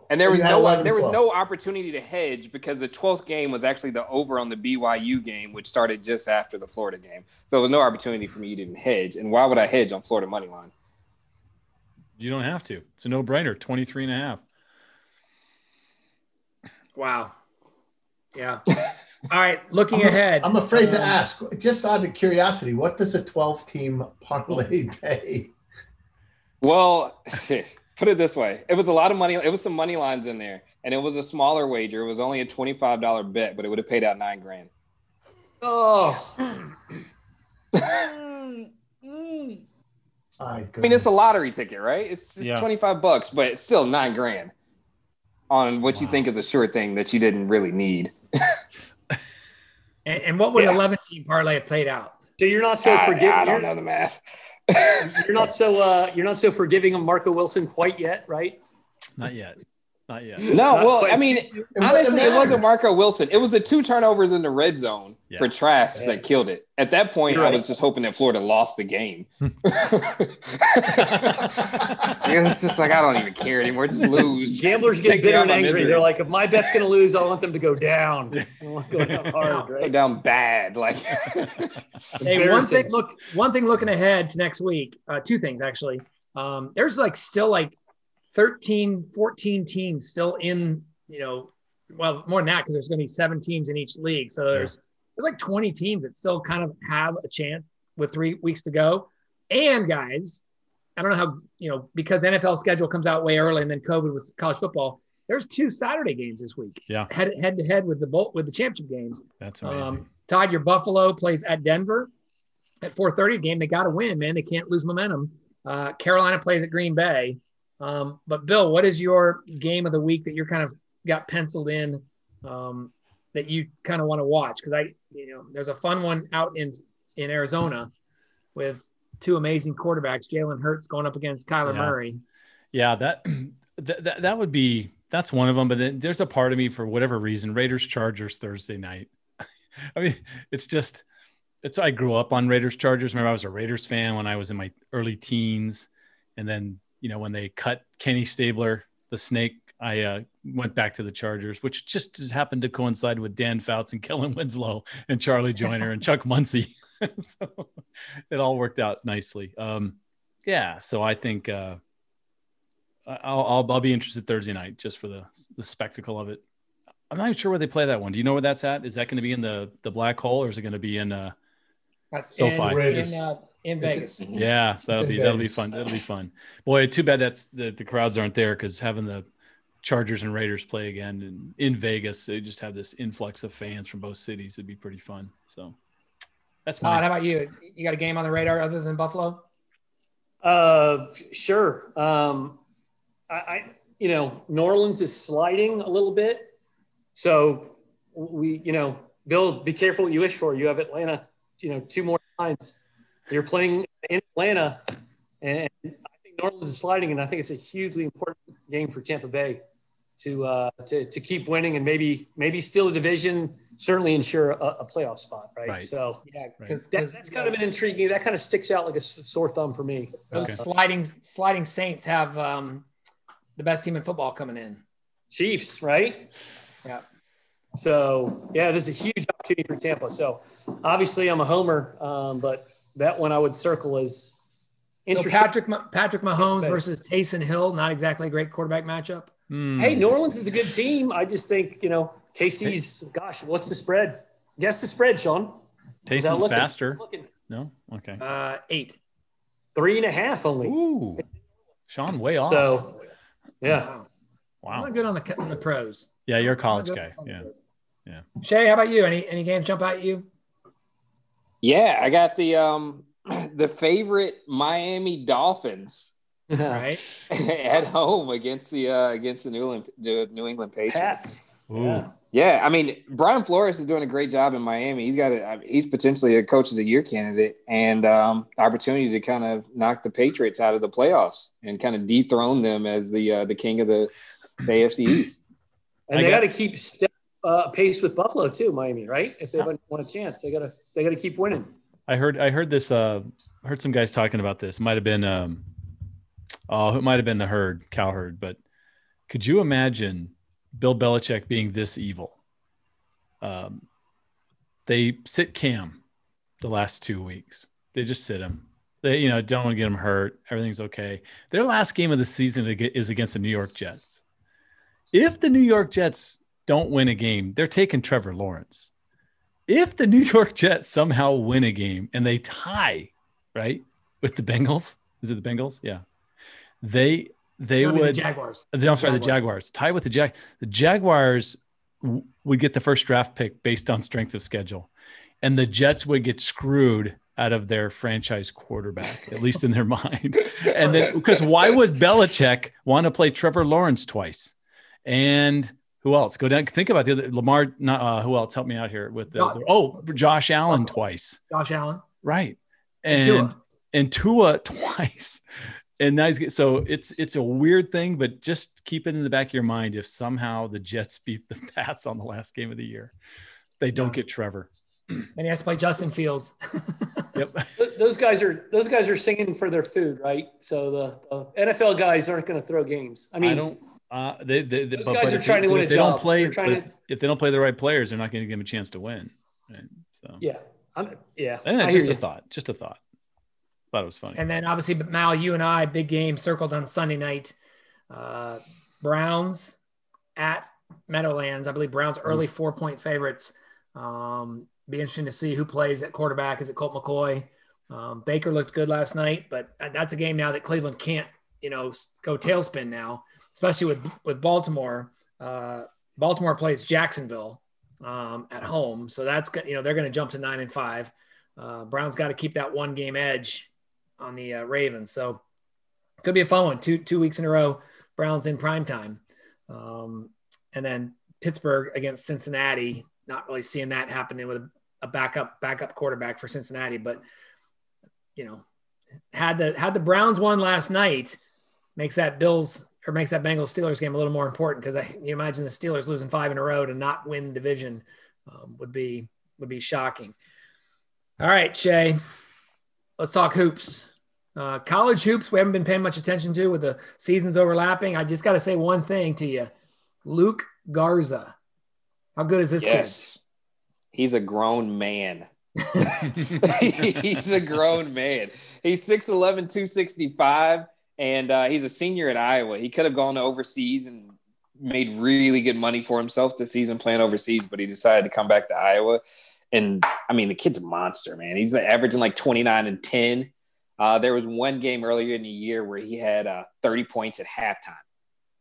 Wow. And there was no 11, there was no opportunity to hedge because the 12th game was actually the over on the BYU game, which started just after the Florida game. So there was no opportunity for me to even hedge. And why would I hedge on Florida money line? You don't have to. It's a no brainer. 23 and a half. Wow. Yeah. *laughs* All right. Looking I'm, ahead. I'm afraid to um, ask, just out of curiosity, what does a 12 team parlay *laughs* pay? Well, *laughs* put it this way: it was a lot of money. It was some money lines in there, and it was a smaller wager. It was only a twenty-five dollar bet, but it would have paid out nine grand. Oh, *laughs* My I mean, it's a lottery ticket, right? It's just Yeah. twenty-five bucks, but it's still nine grand on what you think is a sure thing that you didn't really need. *laughs* and, and what would Yeah. 11 team parlay have played out? so you're not so I, forgiving. I don't know the math. You're not so uh, you're not so forgiving of Marco Wilson quite yet, right? Not yet. Not yet. no, Not well. I mean, honestly, it wasn't Marco Wilson. It was the two turnovers in the red zone Yeah. for Trask Yeah. that killed it. At that point, You're I was just hoping that Florida lost the game. *laughs* *laughs* it's just like I don't even care anymore. Just lose. *laughs* Gamblers Just get take me bitter and angry. They're like, if my bet's going to lose, I want them to go down. I want to go down hard, Go right? down bad. Like Hey, one thing look one thing looking ahead to next week, uh, two things actually. Um, there's like still like 13, 14 teams still in, you know, well, more than that, because there's gonna be seven teams in each league. So there's there's like 20 teams that still kind of have a chance with three weeks to go. And guys, I don't know how, you know, because NFL schedule comes out way early and then COVID with college football, there's two Saturday games this week. Yeah. Head head to head with the bolt with the championship games. That's amazing. Um, Todd, your Buffalo plays at Denver at 4:30 game. They got to win, man. They can't lose momentum. Uh, Carolina plays at Green Bay. Um, but Bill, what is your game of the week that you're kind of got penciled in um, that you kind of want to watch? Because I, you know, there's a fun one out in in Arizona with two amazing quarterbacks, Jalen Hurts going up against Kyler Yeah. Murray. Yeah, that, *clears throat* that that that would be that's one of them. But then there's a part of me for whatever reason, Raiders Chargers Thursday night. *laughs* I mean, it's just it's I grew up on Raiders Chargers. Remember, I was a Raiders fan when I was in my early teens, and then you know when they cut Kenny Stabler, the Snake, I uh, went back to the Chargers, which just just happened to coincide with Dan Fouts and *laughs* Kellen Winslow and Charlie Joiner and Chuck Muncie. *laughs* so it all worked out nicely. Um, yeah, so I think. Uh, I'll, I'll I'll be interested Thursday night just for the the spectacle of it. I'm not even sure where they play that one. Do you know where that's at? Is that going to be in the the black hole or is it going to be in? uh That's SoFi. in, Raiders. in, uh, in Vegas. *laughs* Yeah, so that'll in be that'll be fun. That'll be fun. Boy, too bad that's the the crowds aren't there because having the Chargers and Raiders play again in, in Vegas, they just have this influx of fans from both cities. It'd be pretty fun. So that's Todd, how about you? You got a game on the radar other than Buffalo? Uh, sure. Um, I, I, you know, New Orleans is sliding a little bit, so we, you know, Bill, be careful what you wish for. You have Atlanta, you know, two more times. You're playing in Atlanta, and I think New Orleans is sliding, and I think it's a hugely important game for Tampa Bay to uh, to to keep winning and maybe maybe steal the division. Certainly ensure a, a playoff spot, right? Right. So Yeah, Right. because that, that's kind of an intriguing. That kind of sticks out like a sore thumb for me. Those Okay. sliding sliding Saints have um, the best team in football coming in. Chiefs, right? Yeah. So yeah, this is a huge opportunity for Tampa. So obviously I'm a homer, um, but that one I would circle as So interesting. Patrick Patrick Mahomes Okay. versus Taysom Hill, not exactly a great quarterback matchup. Hmm. hey, New Orleans is a good team. I just think you know KC's. Gosh, what's the spread? Guess the spread, Sean. Without Taysom's looking. faster. Looking. No, okay. Uh, eight. Three and a half only. Ooh, Sean, way off. So yeah, Wow. I'm not good on the on the pros. Yeah, you're a I'm not college guy. Yeah. pros. Yeah. Shay, how about you? Any any games jump out at you? Yeah, I got the um *clears throat* the favorite Miami Dolphins Right. *laughs* at home against the uh against the New England the New England Patriots. Yeah. Yeah, I mean Brian Flores is doing a great job in Miami. He's got a he's potentially a coach of the year candidate and um opportunity to kind of knock the Patriots out of the playoffs and kind of dethrone them as the uh, the king of the, the AFC East. And I they got- got to keep step uh, pace with Buffalo too, Miami, right? If they want a chance, they gotta they gotta keep winning. I heard I heard this uh heard some guys talking about this. Might have been um Oh, it might have been the herd, Cowherd, but could you imagine Bill Belichick being this evil? Um, they sit Cam the last two weeks. They just sit him. They, you know, don't want to get him hurt. Everything's okay. Their last game of the season is against the New York Jets. If the New York Jets don't win a game, they're taking Trevor Lawrence. If the *laughs* New York Jets somehow win a game and they tie, right, with the Bengals, is it the Bengals? Yeah, they they would the Jaguars. I'm sorry, Jaguars. the Jaguars tie with the Jag. The Jaguars would get the first draft pick based on strength of schedule, and the Jets would get screwed out of their franchise quarterback, at least in their *laughs* mind. And then because why would Belichick want to play Trevor Lawrence twice? And who else? Go down. Think about the other Lamar. Not uh, who else? Help me out here with the, the oh Josh Allen twice. Josh Allen. Right. And and Tua, and Tua *laughs* twice. And now he's so it's it's a weird thing, but just keep it in the back of your mind. If somehow the Jets *laughs* beat the Pats on the last game of the year, they don't yeah. get Trevor. *clears throat* And he has to play Justin Fields. *laughs* yep. Those guys are those guys are singing for their food, right? So the, the NFL guys aren't going to throw games. I mean, I don't. Uh, they, they, they, those but, guys but are trying they, to win a they job. Don't play, if, to... if they don't play the right players, they're not going to give them a chance to win. Right? So yeah, I'm, yeah. And just a thought. Just a thought. Thought it was funny. And then obviously, but Mal, you and I, big game circled on Sunday night. Uh, Browns at Meadowlands. I believe Browns early four point favorites. Um, be interesting to see who plays at quarterback. Is it Colt McCoy? Um, Baker looked good last night, but that's a game now that Cleveland can't, you know, go tailspin now, especially with with Baltimore. Uh, Baltimore plays Jacksonville um, at home, so that's you know they're going to jump to nine and five. Uh, Browns got to keep that one game edge on the uh, Ravens. So could be a fun one. Two two weeks in a row, Browns in prime time, um, and then Pittsburgh against Cincinnati. Not really seeing that happening with a, backup backup quarterback for Cincinnati, but you know, had the had the Browns won last night, makes that Bills or makes that Bengals Steelers game a little more important because I you imagine the Steelers losing five in a row to not win division um, would be would be shocking. All right, Shay, let's talk hoops. Uh, college hoops, we haven't been paying much attention to with the seasons overlapping. I just got to say one thing to you Luka Garza. How good is this yes. kid? *laughs* He's a grown man. he's a grown man. He's 6'11, 265, and uh, he's a senior at Iowa. He could have gone to overseas and made really good money for himself this season playing overseas, but he decided to come back to Iowa. And I mean, the kid's a monster, man. He's averaging like 29 and 10. Uh, there was one game earlier in the year where he had uh, 30 points at halftime.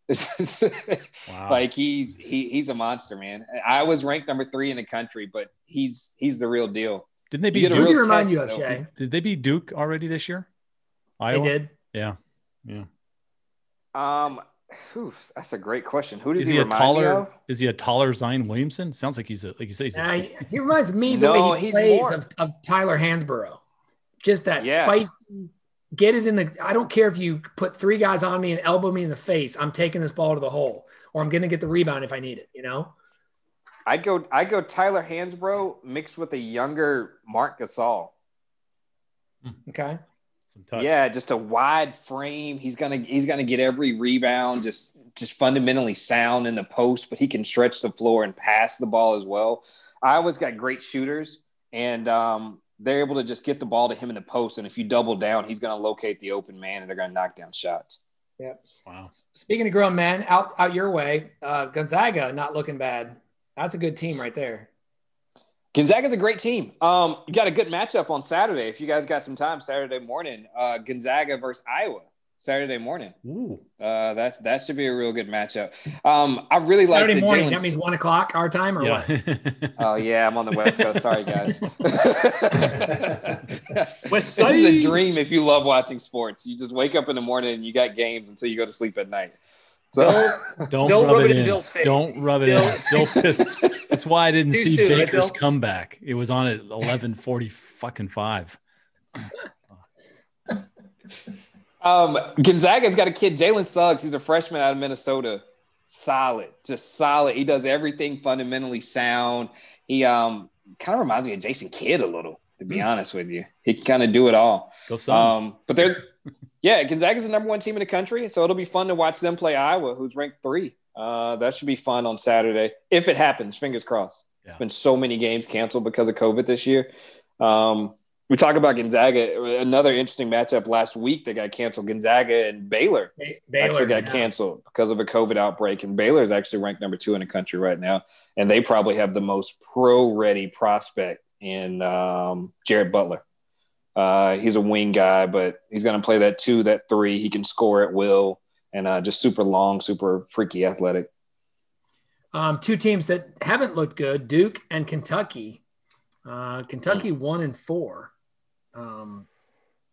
*laughs* wow. Like he's he he's a monster, man. I was ranked number three in the country, but he's he's the real deal. Didn't they beat Duke? remind you of Shay? Did they beat Duke already this year? Iowa? They did. Yeah, yeah. Um, Oof, that's a great question. Who does is he, he a taller? Is he a taller Zion Williamson? Sounds like he's a like you say. He's a, uh, he reminds me the no, way he plays of, of, Tyler Hansbrough. Just that yeah. feisty, get it in the. I don't care if you put three guys on me and elbow me in the face. I'm taking this ball to the hole, or I'm going to get the rebound if I need it. You know. I'd go. I'd go Tyler Hansbrough mixed with a younger Marc Gasol. Okay. Yeah, just a wide frame. He's gonna he's gonna get every rebound. Just just fundamentally sound in the post, but he can stretch the floor and pass the ball as well. Iowa's got great shooters, and um, they're able to just get the ball to him in the post. And if you double down, he's going to locate the open man, and they're going to knock down shots. Yep. Wow. Speaking of grown men, out out your way, uh, Gonzaga not looking bad. That's a good team right there. Gonzaga's a great team. Um, you got a good matchup on Saturday. If you guys got some time, Saturday morning, uh, Gonzaga versus Iowa. Saturday morning. Ooh. Uh, that that should be a real good matchup. Um, I really like Saturday morning. Jalen... That means one o'clock our time, or yeah. what? *laughs* oh yeah, I'm on the West Coast. Sorry, guys. West *laughs* Side. *laughs* This is a dream if you love watching sports. You just wake up in the morning and you got games until you go to sleep at night. So don't, *laughs* don't, don't rub, rub, it in, in Bill's face. Don't rub it Bill. in. Bill *laughs* pissed. That's why I didn't Too see soon, Baker's right, comeback. It was on at eleven forty fucking five. um, Gonzaga's got a kid, Jalen Suggs. He's a freshman out of Minnesota. Solid, just solid. He does everything fundamentally sound. He um kind of reminds me of Jason Kidd a little. To be mm. honest with you, he can kind of do it all. Go um, but they're yeah, Gonzaga's the number one team in the country, so it'll be fun to watch them play Iowa, who's ranked three. Uh, that should be fun on Saturday if it happens. Fingers crossed. Yeah. It's been so many games canceled because of COVID this year. Um, we talk about Gonzaga. Another interesting matchup last week that got canceled. Gonzaga and Baylor, Baylor actually got yeah. canceled because of a COVID outbreak, and Baylor is actually ranked number two in the country right now, and they probably have the most pro-ready prospect in um, Jared Butler. Uh, he's a wing guy, but he's going to play that two, that three. He can score at will, and uh, just super long, super freaky athletic. Um, two teams that haven't looked good: Duke and Kentucky. Uh, Kentucky mm. one and four. Um,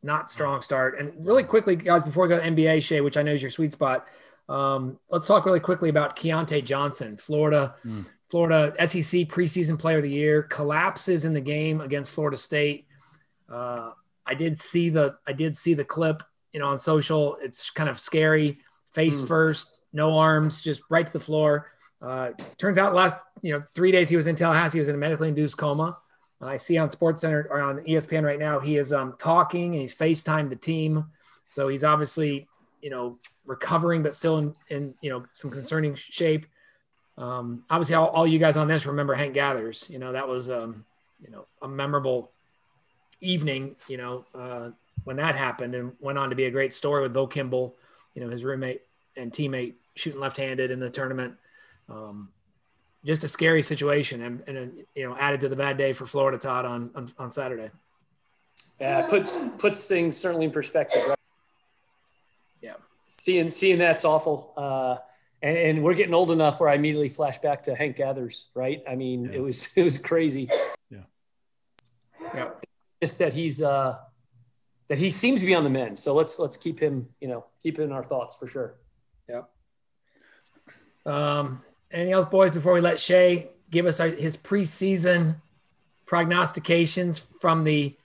not strong start. And really quickly, guys, before we go to NBA, Shay, which I know is your sweet spot, um, let's talk really quickly about Keyontae Johnson, Florida, mm. Florida SEC preseason player of the year, collapses in the game against Florida State. Uh, I did see the I did see the clip, you know, on social. It's kind of scary. Face mm. first, no arms, just right to the floor. Uh, turns out last you know three days he was in Tallahassee. He was in a medically induced coma. I see on Sports Center or on ESPN right now, he is um, talking and he's FaceTime the team. So he's obviously, you know, recovering, but still in, in you know, some concerning shape. Um, obviously, all, all, you guys on this remember Hank Gathers. You know, that was, um, you know, a memorable evening, you know, uh, when that happened and went on to be a great story with Bill Kimble, you know, his roommate and teammate shooting left handed in the tournament. Um, just a scary situation and, and you know added to the bad day for Florida Todd on on, on Saturday. Yeah, puts puts things certainly in perspective. Right? Yeah, seeing seeing that's awful. Uh, and, and, we're getting old enough where I immediately flash back to Hank Gathers. Right? I mean, yeah. it was *laughs* it was crazy. Yeah. Yeah. Just that he's uh, that he seems to be on the mend. So let's let's keep him you know keep in our thoughts for sure. Yeah. Um, anything else, boys, before we let Shay give us our, his preseason prognostications from the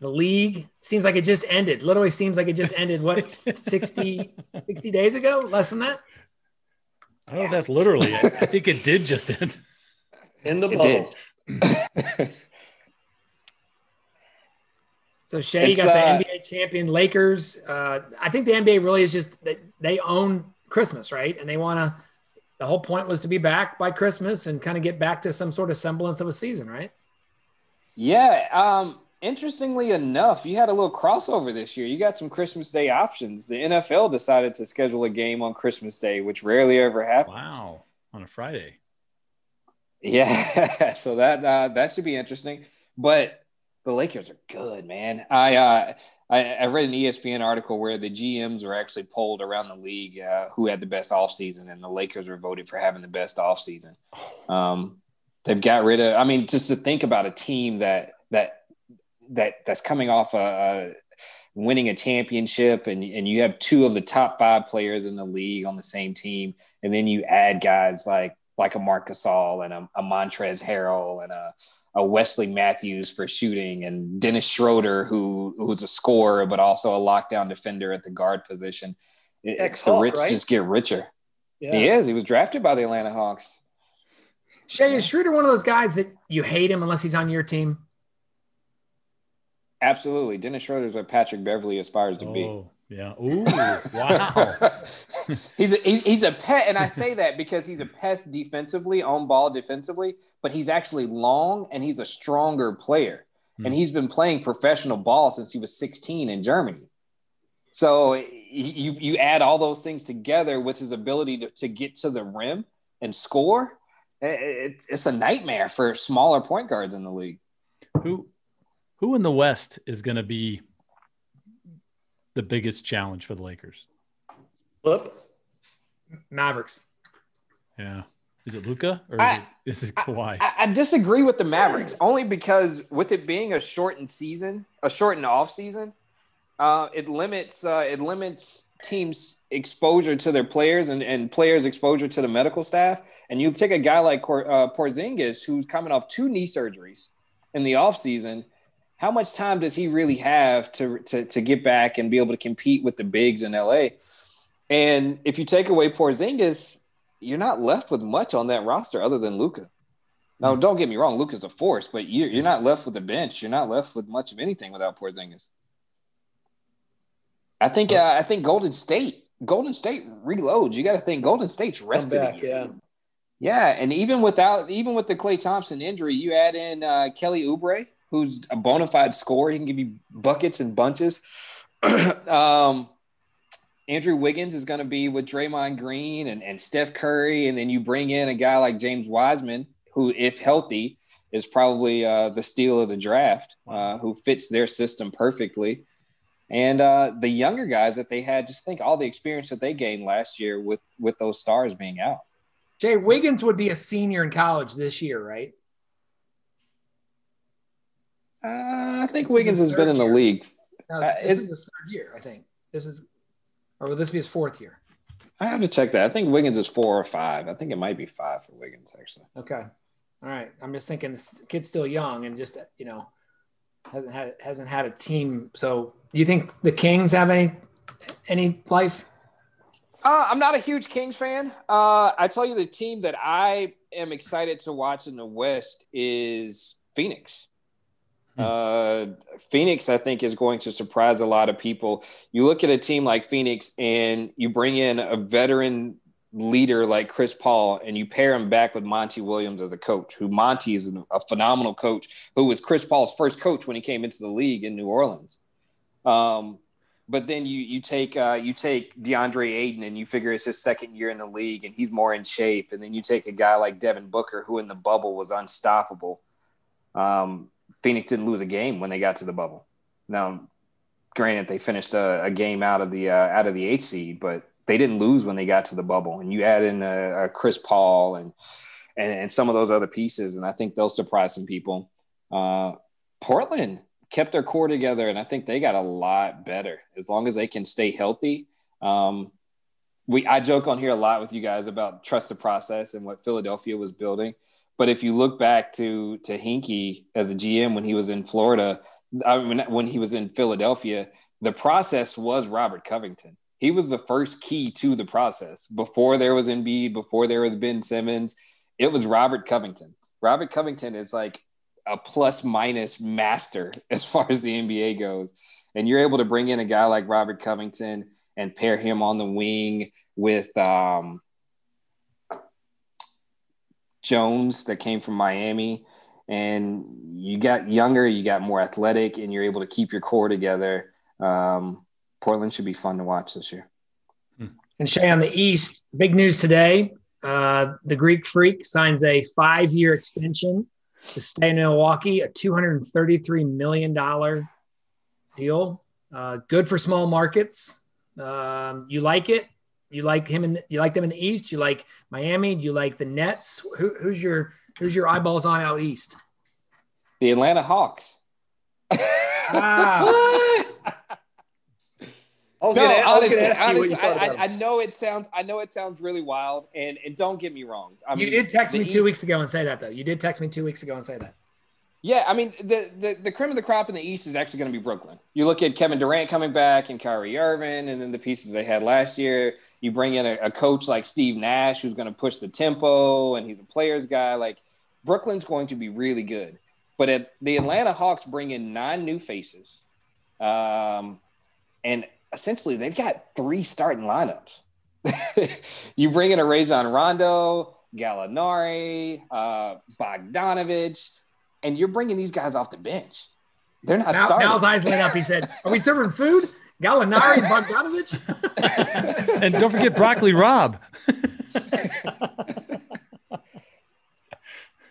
the league? Seems like it just ended. Literally seems like it just ended. What *laughs* 60, 60 days ago? Less than that. I don't know if that's literally it. I think it did just end. In the bubble. *laughs* so Shay, you got the uh, NBA champion Lakers. Uh, I think the NBA really is just that they own Christmas, right? And they want to the whole point was to be back by Christmas and kind of get back to some sort of semblance of a season, right? Yeah. Um, interestingly enough, you had a little crossover this year. You got some Christmas Day options. The NFL decided to schedule a game on Christmas Day, which rarely ever happens. Wow, on a Friday. Yeah, *laughs* so that uh, that should be interesting. But the Lakers are good, man. I uh, I, I, read an ESPN article where the GMs were actually polled around the league uh, who had the best offseason, and the Lakers were voted for having the best offseason. Um, they've got rid of. I mean, just to think about a team that that that that's coming off a, a winning a championship, and and you have two of the top five players in the league on the same team, and then you add guys like like a Marc Gasol and a, a Montrezl Harrell and a a Wesley Matthews for shooting and Dennis Schroeder, who who's a scorer but also a lockdown defender at the guard position. Ex the rich right? just get richer. Yeah. He is. He was drafted by the Atlanta Hawks. Shay, is Schroeder one of those guys that you hate him unless he's on your team? Absolutely. Dennis Schroeder is what Patrick Beverley aspires to oh, be. Yeah. Ooh, wow. *laughs* he's a he's a pet, and I say that because he's a pest defensively, on ball defensively, but he's actually long and he's a stronger player. Hmm. And he's been playing professional ball since he was 16 in Germany. So you you add all those things together with his ability to, to get to the rim and score. It's, it's a nightmare for smaller point guards in the league. Who who in the West is going to be the biggest challenge for the Lakers? Whoop. Mavericks. Yeah. Is it Luka or is, I, it, is it Kawhi? I, I, disagree with the Mavericks only because with it being a shortened season, a shortened off season, uh, it limits uh, it limits teams' exposure to their players and, and players' exposure to the medical staff. And you take a guy like Cor, uh, Porzingis, who's coming off two knee surgeries in the off season. How much time does he really have to, to, to get back and be able to compete with the bigs in LA? And if you take away Porzingis, you're not left with much on that roster other than Luka. Now, don't get me wrong, Luke is a force, but you're, you're not left with a bench. You're not left with much of anything without Porzingis. I think uh, I think Golden State Golden State reloads. You got to think Golden State's rested. back, yeah. Yeah, and even without even with the Klay Thompson injury, you add in uh, Kelly Oubre, who's a bona fide scorer. He can give you buckets and bunches. *clears throat* um, Andrew Wiggins is going to be with Draymond Green and, and Steph Curry, and then you bring in a guy like James Wiseman, who, if healthy, is probably uh, the steal of the draft, uh, who fits their system perfectly. And uh, the younger guys that they had, just think all the experience that they gained last year with with those stars being out. Jay Wiggins would be a senior in college this year, right? Uh, I think Wiggins has been in the year. league. No, Uh, this is- is his third year, I think. This is, or will this be his fourth year? I have to check that. I think Wiggins is four or five. I think it might be five for Wiggins actually. Okay. All right. I'm just thinking this kid's still young and just, you know, hasn't had hasn't had a team. So do you think the Kings have any any life? Uh, I'm not a huge Kings fan. Uh, I tell you, the team that I am excited to watch in the West is Phoenix. Uh, Phoenix, I think, is going to surprise a lot of people. You look at a team like Phoenix, and you bring in a veteran leader like Chris Paul, and you pair him back with Monty Williams as a coach. Who Monty is a phenomenal coach, who was Chris Paul's first coach when he came into the league in New Orleans. Um, but then you you take uh, you take DeAndre Ayton and you figure it's his second year in the league and he's more in shape. And then you take a guy like Devin Booker who in the bubble was unstoppable. Um, Phoenix didn't lose a game when they got to the bubble. Now, granted, they finished a, a game out of the uh, out of the eighth seed, but they didn't lose when they got to the bubble. And you add in a, a Chris Paul and, and and some of those other pieces, and I think they'll surprise some people. Uh, Portland kept their core together, and I think they got a lot better as long as they can stay healthy. Um, we I joke on here a lot with you guys about trust the process and what Philadelphia was building. But if you look back to to Hinkie as a GM when he was in Florida, I mean when he was in Philadelphia, the process was Robert Covington. He was the first key to the process before there was Embiid, before there was Ben Simmons. It was Robert Covington. Robert Covington is like a plus minus master *laughs* as far as the NBA goes. And you're able to bring in a guy like Robert Covington and pair him on the wing with um, Jones that came from Miami. And you got younger, you got more athletic, and you're able to keep your core together. Um, Portland should be fun to watch this year. And Che on the East, big news today. Uh, the Greek Freak signs a five-year extension to stay in Milwaukee, a $233 million deal. Uh, good for small markets. Um, you like it? You like him in the, you like them in the East? You like Miami? Do you like the Nets? Who, who's your who's your eyeballs on out east? The Atlanta Hawks. Wow. *laughs* I was no, gonna, I was honestly, gonna ask you what you thought I, about I, I know it sounds, I know it sounds really wild, and and don't get me wrong. I you mean, did text the me two East- weeks ago and say that though. You did text me two weeks ago and say that. Yeah, I mean the the the cream of the crop in the East is actually going to be Brooklyn. You look at Kevin Durant coming back and Kyrie Irving, and then the pieces they had last year. You bring in a, a coach like Steve Nash, who's going to push the tempo, and he's a players guy. Like Brooklyn's going to be really good. But at the Atlanta Hawks bring in nine new faces, um, and essentially they've got three starting lineups. *laughs* you bring in a Rajon Rondo, Gallinari, uh, Bogdanovich, and you're bringing these guys off the bench. They're not Now, starting. now his eyes lit up. He said, "Are we serving food? Gallinari and Bogdanovich." *laughs* And don't forget broccoli Rob. *laughs*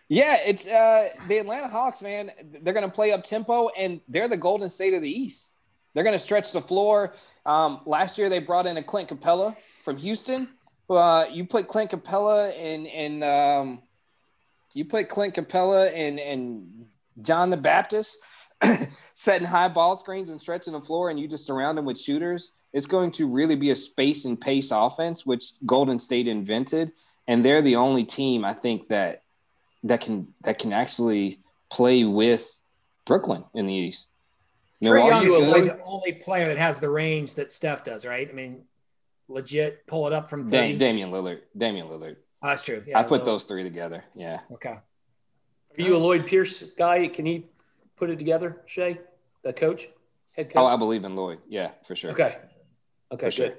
yeah, it's uh, the Atlanta Hawks, man. They're going to play up tempo, and they're the Golden State of the East. They're going to stretch the floor. Um, last year, they brought in a Clint Capela from Houston. Uh, you put Clint Capela and and um, you put Clint Capela and and John the Baptist *clears throat* setting high ball screens and stretching the floor, and you just surround them with shooters. It's going to really be a space and pace offense, which Golden State invented, and they're the only team I think that that can that can actually play with Brooklyn in the East. Trae Young's Milwaukee's really the only player that has the range that Steph does, right? I mean, legit pull it up from Da- 30. Damian Lillard. Damian Lillard. Oh, that's true. Yeah, I put Lillard. those three together. Yeah. Okay. Are you a Lloyd Pierce guy? Can he put it together, Che, the coach, head coach? Oh, I believe in Lloyd. Yeah, for sure. okay. Okay, For sure.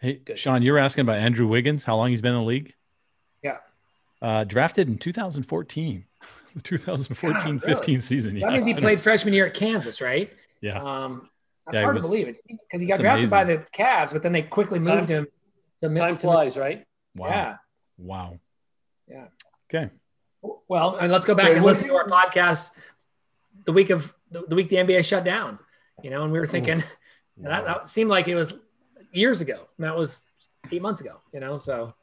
Hey, Good. Sean, you were asking about Andrew Wiggins, how long he's been in the league? Yeah. Uh, drafted in 2014, the *laughs* 2014 15 season. That Yeah. means he played freshman year at Kansas, right? Yeah. Um, that's Yeah, hard was- to believe it because he got That's drafted by the Cavs, but then they quickly Time- moved him to Time to- flies, right? Wow. Yeah. Wow. Yeah. Okay. Well, and let's go back Okay, and listen to our podcast the week of the, the week the NBA shut down. You know, and we were thinking *laughs* that, that seemed like it was years ago. And that was eight months ago. You know, so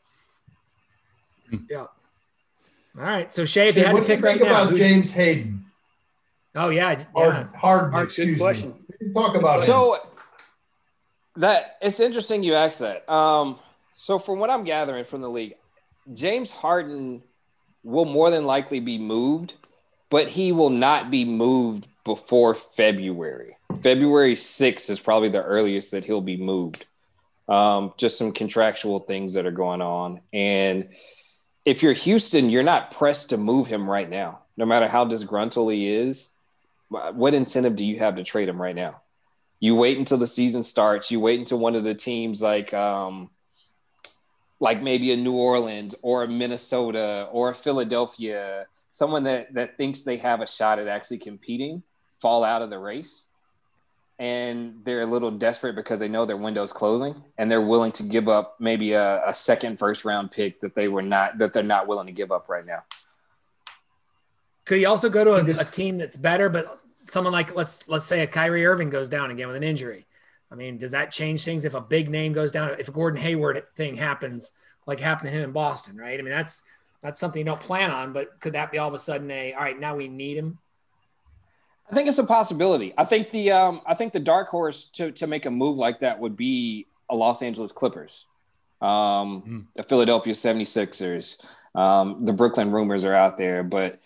Hmm. yeah. All right. So Che, if you had what to do you pick right think now, about who's- James Hayden? oh yeah, Hard, yeah. hard, Hard, excuse Good me. question. We Talk about him. So that it's interesting you asked that. Um, so from what I'm gathering from the league, James Harden will more than likely be moved, but he will not be moved before February. February 6th is probably the earliest that he'll be moved. Um, just some contractual things that are going on. And if you're Houston, you're not pressed to move him right now, no matter how disgruntled he is. What incentive do you have to trade him right now? You wait until the season starts. You wait until one of the teams like um, like maybe a New Orleans or a Minnesota or a Philadelphia, someone that that thinks they have a shot at actually competing, fall out of the race, and they're a little desperate because they know their window's closing, and they're willing to give up maybe a, a second first round pick that they were not that they're not willing to give up right now. Could he also go to a, He a team that's better, but someone like let's let's say a Kyrie Irving goes down again with an injury? I mean, does that change things if a big name goes down? If a Gordon Hayward thing happens, like happened to him in Boston, right? I mean, that's that's something you don't plan on, but could that be all of a sudden a all right? Now we need him. I think it's a possibility. I think the um, I think the dark horse to to make a move like that would be a Los Angeles Clippers, um, Mm. the Philadelphia 76ers. Um, the Brooklyn rumors are out there, but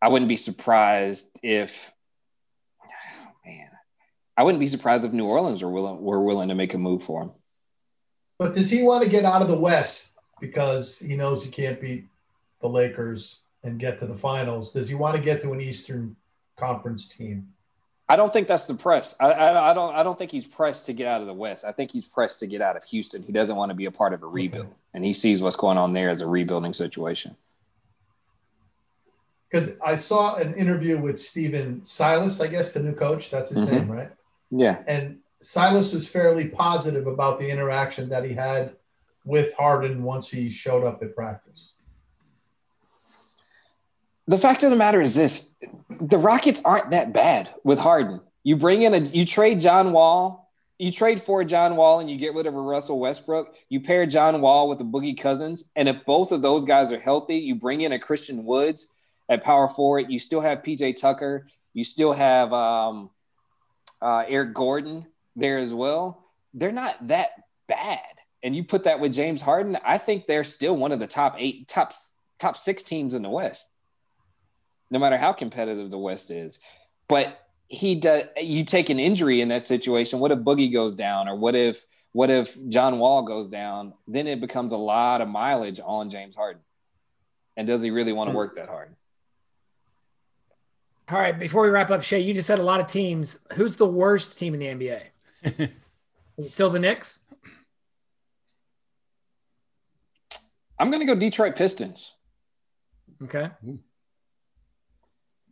I wouldn't be surprised if *sighs* man, I wouldn't be surprised if New Orleans were willing were willing to make a move for him. But does he want to get out of the West because he knows he can't beat the Lakers and get to the finals? Does he want to get to an Eastern Conference team? I don't think that's the press. I, I, I don't. I don't think he's pressed to get out of the West. I think he's pressed to get out of Houston. He doesn't want to be a part of a rebuild, and he sees what's going on there as a rebuilding situation. Because I saw an interview with Stephen Silas, I guess the new coach. That's his Mhm. name, right? Yeah, And Silas was fairly positive about the interaction that he had with Harden once he showed up at practice. The fact of the matter is this: the Rockets aren't that bad with Harden. You bring in a, you trade John Wall, you trade for John Wall, and you get rid of a Russell Westbrook. You pair John Wall with the Boogie Cousins, and if both of those guys are healthy, you bring in a Christian Woods at power forward. You still have PJ Tucker. You still have um, uh, Eric Gordon there as well. They're not that bad. And you put that with James Harden, I think they're still one of the top eight, top top six teams in the West no matter how competitive the West is. But he does you take an injury in that situation. What if Boogie goes down or what if what if John Wall goes down? Then it becomes a lot of mileage on James Harden. And does he really want to hmm. work that hard? All right, before we wrap up, Che, you just said a lot of teams. Who's the worst team in the NBA? *laughs* Is it still the Knicks? I'm gonna go Detroit Pistons. Okay. Hmm.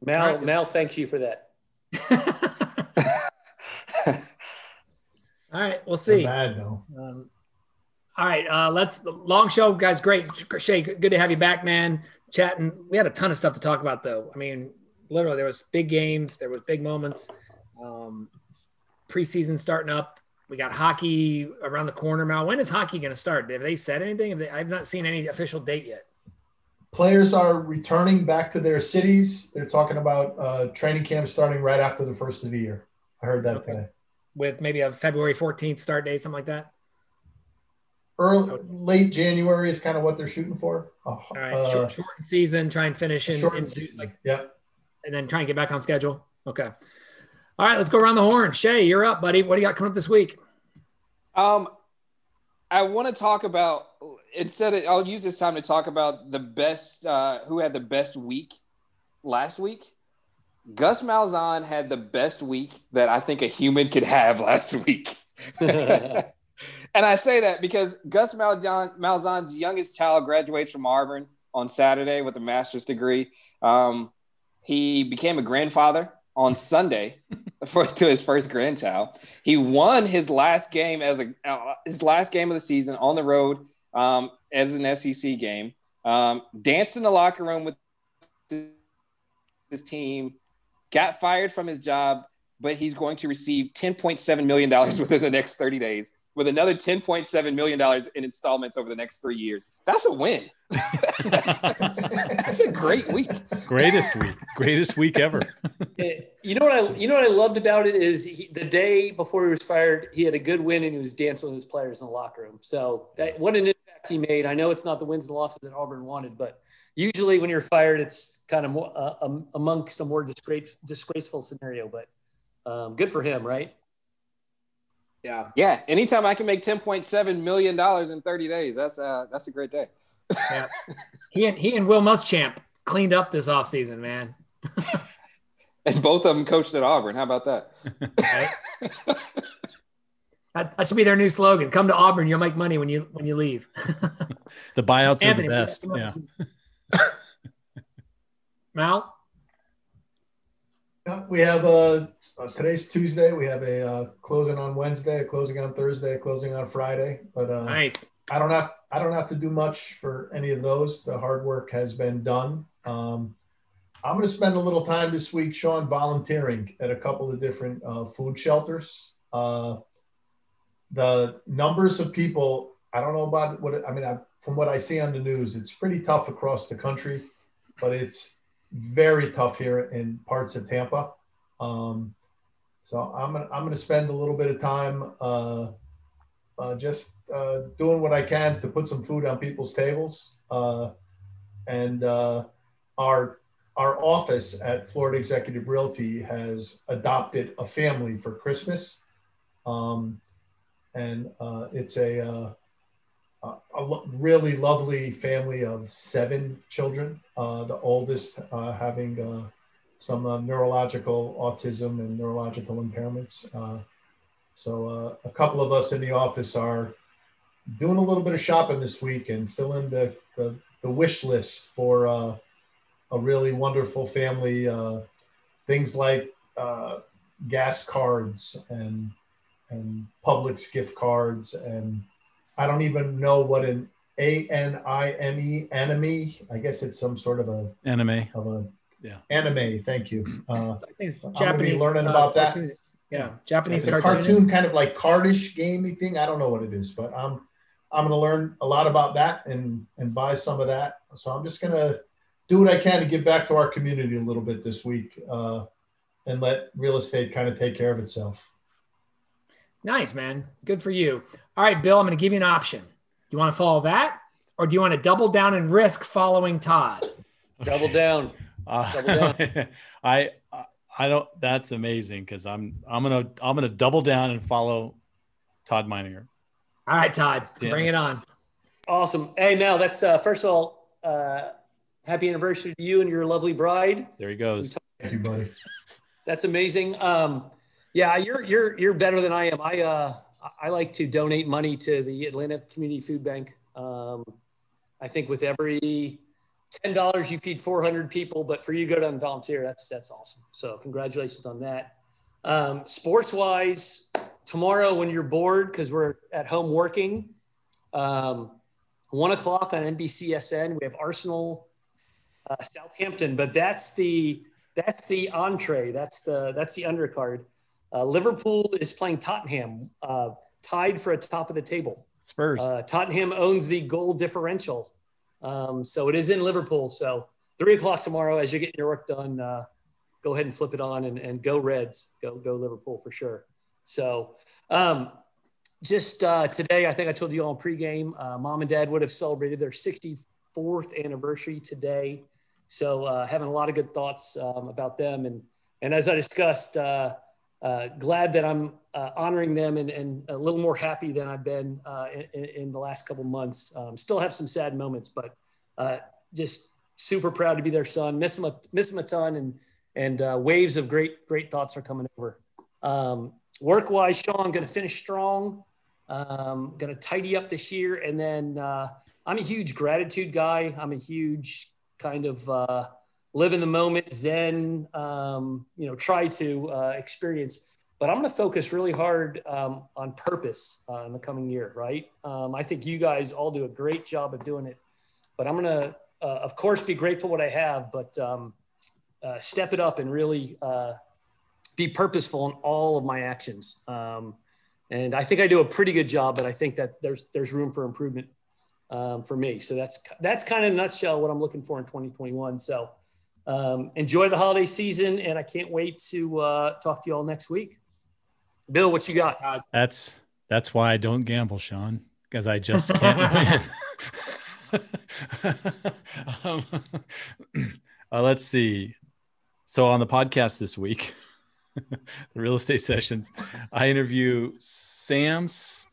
Mal, All right. Mal thanks you for that. *laughs* All right, we'll They're see. bad though. Um, all right, uh, let's long show, guys. Great, Che. Good to have you back, man. Chatting. We had a ton of stuff to talk about, though. I mean, literally, there was big games, there was big moments. Um, preseason starting up. We got hockey around the corner. Mal, when is hockey going to start? Have they said anything? Have they, I've not seen any official date yet. Players are returning back to their cities. They're talking about uh, training camp starting right after the first of the year. I heard that Okay. today. With maybe a February 14th start date, something like that. Early, late January is kind of what they're shooting for. Uh, All right, uh, short, shortened season. Try and finish in, in like Yep. and then try and get back on schedule. Okay. All right, let's go around the horn. Che, you're up, buddy. What do you got coming up this week? Um, I want to talk about instead. Of, I'll use this time to talk about the best, uh, who had the best week last week. Gus Malzahn had the best week that I think a human could have *laughs* last week. *laughs* and I say that because Gus Malzahn, Malzahn's youngest child graduates from Auburn on Saturday with a master's degree. Um, he became a grandfather on *laughs* Sunday for to his first grandchild. He won his last game as a uh, his last game of the season on the road um, as an SEC game. Um, danced in the locker room with his team, got fired from his job, but he's going to receive $10.7 million *laughs* within the next 30 days with another $10.7 million in installments over the next three years. That's a win. *laughs* That's a great week. Greatest week. Greatest week ever. you know what I you know what I loved about it is he, the day before he was fired, he had a good win and he was dancing with his players in the locker room. So that what an impact he made. I know it's not the wins and losses that Auburn wanted, but usually when you're fired, it's kind of more, uh, um, amongst a more disgrace, disgraceful scenario. But um, good for him, right? Yeah. Yeah. Anytime I can make ten point seven million dollars in thirty days, that's uh that's a great day. yeah. *laughs* He and he and Will Muschamp cleaned up this offseason, man. *laughs* and both of them coached at Auburn. How about that? *laughs* that? that? should be their new slogan. Come to Auburn, you'll make money when you when you leave. *laughs* the buyouts Anthony, are the best. Yeah. *laughs* Mal? We have a uh, today's Tuesday. We have a uh, closing on Wednesday, a closing on Thursday, a closing on Friday. But uh, nice. I don't have I don't have to do much for any of those. The hard work has been done. Um, I'm going to spend a little time this week, Sean, volunteering at a couple of different uh, food shelters. The numbers of people, I don't know about what I mean. I, from what I see on the news, it's pretty tough across the country, but it's very tough here in parts of Tampa. Um, so I'm gonna I'm gonna spend a little bit of time uh, uh, just uh, doing what I can to put some food on people's tables. Uh, and uh, our our office at Florida Executive Realty has adopted a family for Christmas, um, and uh, it's a, a, a really lovely family of seven children. the oldest having some uh, neurological autism and neurological impairments. Uh, so uh, a couple of us in the office are doing a little bit of shopping this week and filling the, the, the wish list for uh, a really wonderful family. Uh, things like uh, gas cards and and Publix gift cards and I don't even know what an A N I M E enemy. I guess it's some sort of a anime of a yeah. Anime. Thank you. Uh, I think it's Japanese. learning uh, about cartoon. that. Yeah, Japanese it's cartoon. cartoon, kind of like cardish gamey thing. I don't know what it is, but I'm I'm going to learn a lot about that and and buy some of that. So I'm just going to do what I can to give back to our community a little bit this week, uh, and let real estate kind of take care of itself. Nice, man. Good for you. All right, Bill. I'm going to give you an option. Do you want to follow that, or do you want to double down and risk following Todd? Double down. *laughs* Uh, *laughs* I I don't. That's amazing because I'm I'm gonna I'm gonna double down and follow Todd Meininger. All right, Todd, Damn. bring it on. Awesome. Hey, Mel, that's uh, first of all, uh, happy anniversary to you and your lovely bride. There he goes. Thank you, buddy. *laughs* That's amazing. Um, yeah, you're you're you're better than I am. I uh, I like to donate money to the Atlanta Community Food Bank. Um, I think with every ten dollars you feed 400 people, but for you to go down and volunteer, that's that's awesome. So congratulations on that. Um, sports wise, tomorrow when you're bored because we're at home working, um, one o'clock on NBCSN we have Arsenal, uh, Southampton, but that's the that's the entree. That's the that's the undercard. Uh, Liverpool is playing Tottenham, uh, tied for a top of the table. Spurs. Uh, Tottenham owns the goal differential. Um, so it is in Liverpool. So three o'clock tomorrow, as you're getting your work done, uh, go ahead and flip it on and, and go Reds, go go Liverpool for sure. So um, just uh, today, I think I told you all in pregame, uh, mom and dad would have celebrated their 64th anniversary today. So uh, having a lot of good thoughts um, about them, and and as I discussed, uh, glad that I'm uh, honoring them and, and, a little more happy than I've been uh, in, in, the last couple months. Um, still have some sad moments, but uh, just super proud to be their son. Miss him a, miss him a ton, and and uh, waves of great great thoughts are coming over. Um, work wise, Sean, going to finish strong. Um, going to tidy up this year, and then I'm a huge gratitude guy. I'm a huge kind of live in the moment, Zen. Um, you know, try to uh, experience. But I'm going to focus really hard um, on purpose uh, in the coming year. Right? Um, I think you guys all do a great job of doing it. But I'm going to, uh, of course, be grateful what I have, but um, uh, step it up and really uh, be purposeful in all of my actions. Um, and I think I do a pretty good job, but I think that there's there's room for improvement um, for me. So that's that's kind of a nutshell what I'm looking for in 2021. So um, enjoy the holiday season, and I can't wait to uh, talk to you all next week. Bill, what you got? That's that's why I don't gamble, Sean, because I just can't *laughs* win. *laughs* um, *clears throat* uh, let's see. So on the podcast this week. *laughs* the real estate sessions. I interview Sam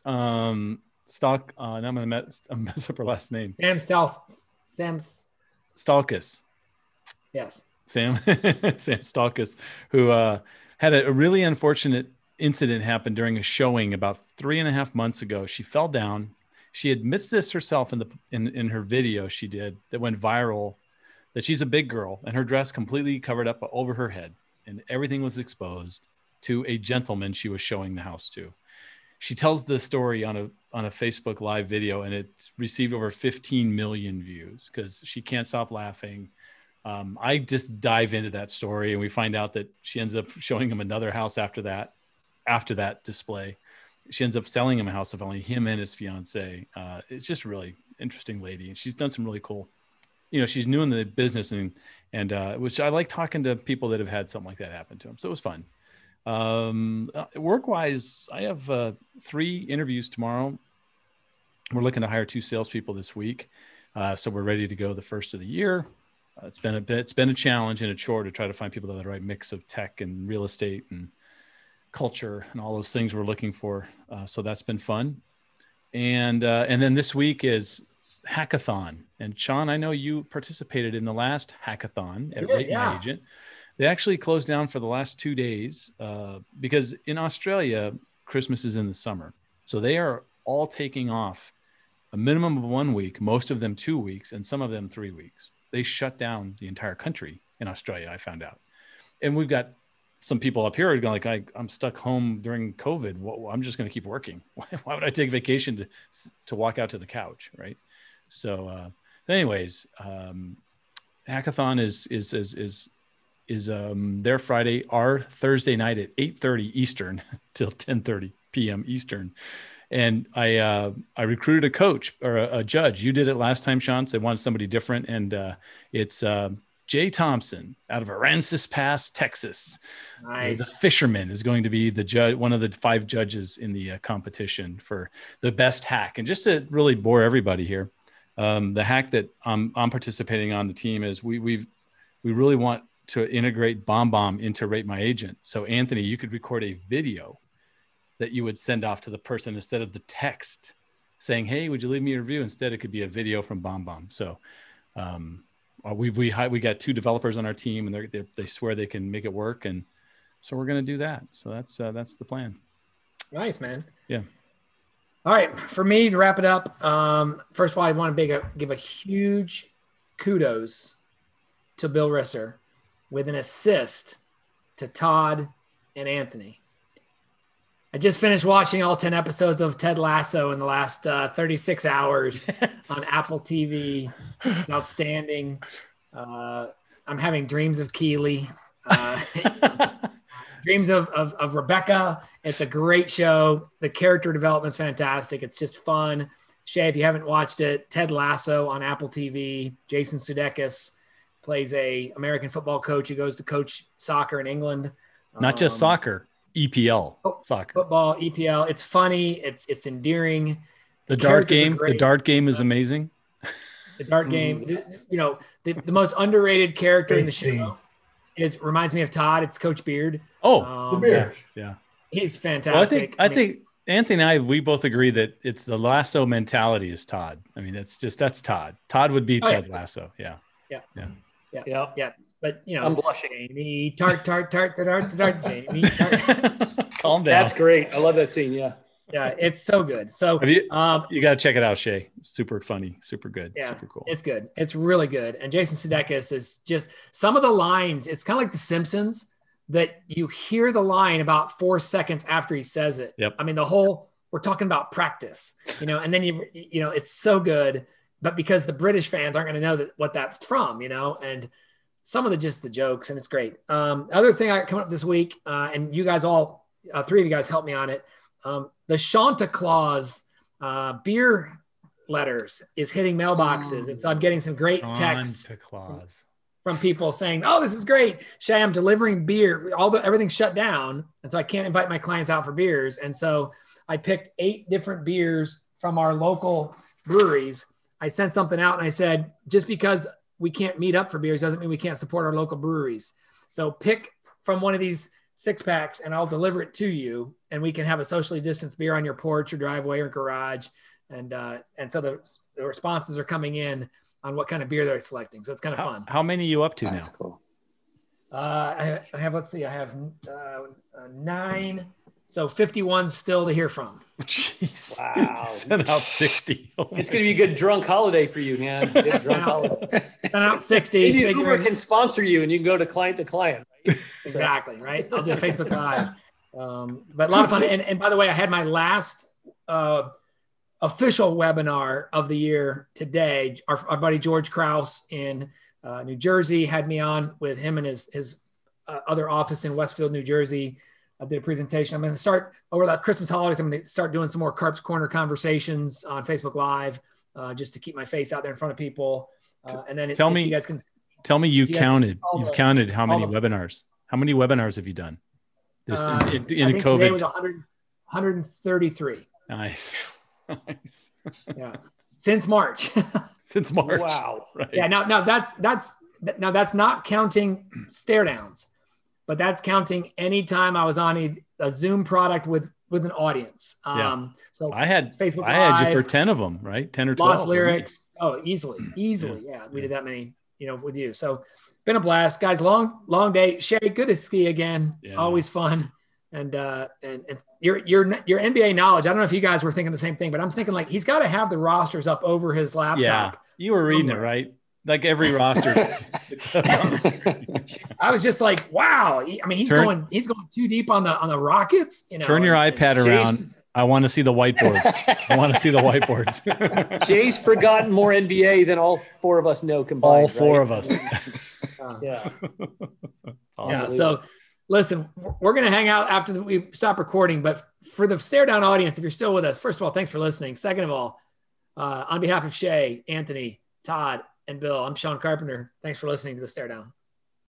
um, Stock. Uh, and I'm gonna mess, I'm mess up her last name. Sam Stal- Sam's Stalkus. Yes. Sam *laughs* Sam Stalkus, who uh, had a, a really unfortunate incident happen during a showing about three and a half months ago. She fell down. She admits this herself in the in, in her video she did that went viral. That she's a big girl and her dress completely covered up over her head and everything was exposed to a gentleman she was showing the house to. She tells the story on a on a Facebook live video and it received over 15 million views because she can't stop laughing. Um, I just dive into that story and we find out that she ends up showing him another house after that, after that display. She ends up selling him a house of only him and his fiance. Uh, it's just really interesting lady, and she's done some really cool you know she's new in the business and and uh, which I like talking to people that have had something like that happen to them. So it was fun. Um, uh, work wise, I have uh, three interviews tomorrow. We're looking to hire two salespeople this week, uh, so we're ready to go the first of the year. Uh, it's been a bit, it's been a challenge and a chore to try to find people that have the right mix of tech and real estate and culture and all those things we're looking for. Uh, so that's been fun. And and then this week is hackathon. And Sean, I know you participated in the last hackathon at Rate yeah. My Agent. They actually closed down for the last two days uh, because in Australia, Christmas is in the summer. So they are all taking off a minimum of one week, most of them two weeks, and some of them three weeks. They shut down the entire country in Australia, I found out. And we've got some people up here are going like, I, am stuck home during COVID. Well, I'm just going to keep working. *laughs* Why would I take vacation to, to walk out to the couch? Right. So, uh, anyways, um, hackathon is is is is is um, their Friday, our Thursday night at 8:30 Eastern *laughs* till 10:30 p.m. Eastern. And I uh, I recruited a coach or a, a, judge. You did it last time, Sean. So they wanted somebody different, and uh, it's uh, Jay Thompson out of Aransas Pass, Texas. Nice. The fisherman is going to be the judge, one of the five judges in the uh, competition for the best hack. And just to really bore everybody here, um, the hack that I'm, I'm participating on the team is we we've we really want to integrate BombBomb into Rate My Agent. So Anthony, you could record a video that you would send off to the person instead of the text saying, "Hey, would you leave me a review?" Instead, it could be a video from BombBomb. So um, uh, we we we got two developers on our team, and they they swear they can make it work, and so we're going to do that. So that's uh, that's the plan. Nice, man. Yeah. All right, for me to wrap it up, um, first of all, I want to a, give a huge kudos to Bill Risser with an assist to Todd and Anthony. I just finished watching all 10 episodes of Ted Lasso in the last uh, 36 hours *laughs* yes. on Apple TV. It's outstanding. Uh, I'm having dreams of Keeley. Uh, *laughs* Dreams of, of, of Rebecca. It's a great show. The character development's fantastic. It's just fun. Che, if you haven't watched it, Ted Lasso on Apple TV. Jason Sudeikis plays a American football coach who goes to coach soccer in England. Not just um, soccer, EPL oh, soccer. Football, EPL. It's funny. It's it's endearing. The, the dart game. The dart game is amazing. The dart *laughs* game. You know, the, the most underrated character in the show is reminds me of Todd. It's Coach Beard. Oh, um, the Beard. Yeah, he's fantastic. Well, I think I, I think Anthony and I we both agree that it's the Lasso mentality is Todd. I mean, that's just that's Todd. Todd would be oh, Ted yeah. Lasso. Yeah. Yeah. Yeah. Yeah. Yeah. Yeah. But you know, I'm blushing. Jamie tart tart tart tart tart tart Jamie. *laughs* Tart. Calm down. That's great. I love that scene. Yeah. yeah, it's so good. So Have you? um, You got to check it out, Che. Super funny. Super good. Yeah, Super cool. It's good. It's really good. And Jason Sudeikis is just some of the lines. It's kind of like The Simpsons that you hear the line about four seconds after he says it. Yep. I mean, the whole we're talking about practice, you know, and then you you know it's so good, but because the British fans aren't going to know that what that's from, you know, and some of the just the jokes, and it's great. Um, other thing I come up this week, uh, and you guys all uh, three of you guys helped me on it. Um, the Shanta Claus uh, beer letters is hitting mailboxes, and so I'm getting some great texts Claus. from people saying, "Oh, this is great, Che. I'm delivering beer. All the everything's shut down, and so I can't invite my clients out for beers." And so I picked eight different beers from our local breweries. I sent something out and I said, "Just because we can't meet up for beers doesn't mean we can't support our local breweries. So pick from one of these six packs, and I'll deliver it to you, and we can have a socially distanced beer on your porch or driveway or garage." And uh, and so the, the responses are coming in on what kind of beer they're selecting. So it's kind of How, fun. how many are you up to now? That's cool. Uh, I, I have, let's see, I have uh, uh, nine. So 51 still to hear from. *laughs* Jeez. Wow. *laughs* Sent out 60. Oh It's going to be a good drunk holiday for you, man. Good drunk holiday. Sent out 60. Maybe figuring- Uber can sponsor you and you can go to client to client. Right? So- exactly, right? I'll do a Facebook Live. Um, but a lot of fun. And, and by the way, I had my last uh, official webinar of the year today. Our, our buddy George Kraus in uh, New Jersey had me on with him and his, his uh, other office in Westfield, New Jersey. I did a presentation. I'm going to start over that Christmas holidays. I'm going to start doing some more Carps Corner conversations on Facebook Live uh, just to keep my face out there in front of people. Uh, and then Tell if me- you guys can Tell me you You counted. You've the- counted how many the- webinars? How many webinars have you done? This Uh, in, in, I in think today COVID. was 100, 133. nice. *laughs* nice. Yeah, since March. *laughs* Since March. Wow. *laughs* Right. yeah, now now that's that's now that's not counting stare downs, but that's counting any time I was on a, a Zoom product with with an audience. Yeah. Um, so I had Facebook I had you for 10 of them, right? 10 or 12. Lost lyrics. Oh, easily, *clears throat* easily. Yeah, we did that many. You know, with you. So been a blast, guys. Long long day. Che, good to see you again. Yeah. Always fun. And uh, and and your your your NBA knowledge. I don't know if you guys were thinking the same thing, but I'm thinking like he's got to have the rosters up over his laptop. Yeah. You were reading it, right? Like every roster. it's up on the screen. I was just like, wow. I mean, he's Turn- going he's going too deep on the on the Rockets. You know, Turn your and- iPad and- around. I want to see the whiteboards. I want to see the whiteboards. *laughs* Jay's forgotten more NBA than all four of us know combined. All four right? of us. Uh, *laughs* Yeah. yeah. So listen, we're going to hang out after we stop recording. But for the stare down audience, if you're still with us, first of all, thanks for listening. Second of all, uh, on behalf of Che, Anthony, Todd, and Bill, I'm Sean Carpenter. Thanks for listening to the stare down.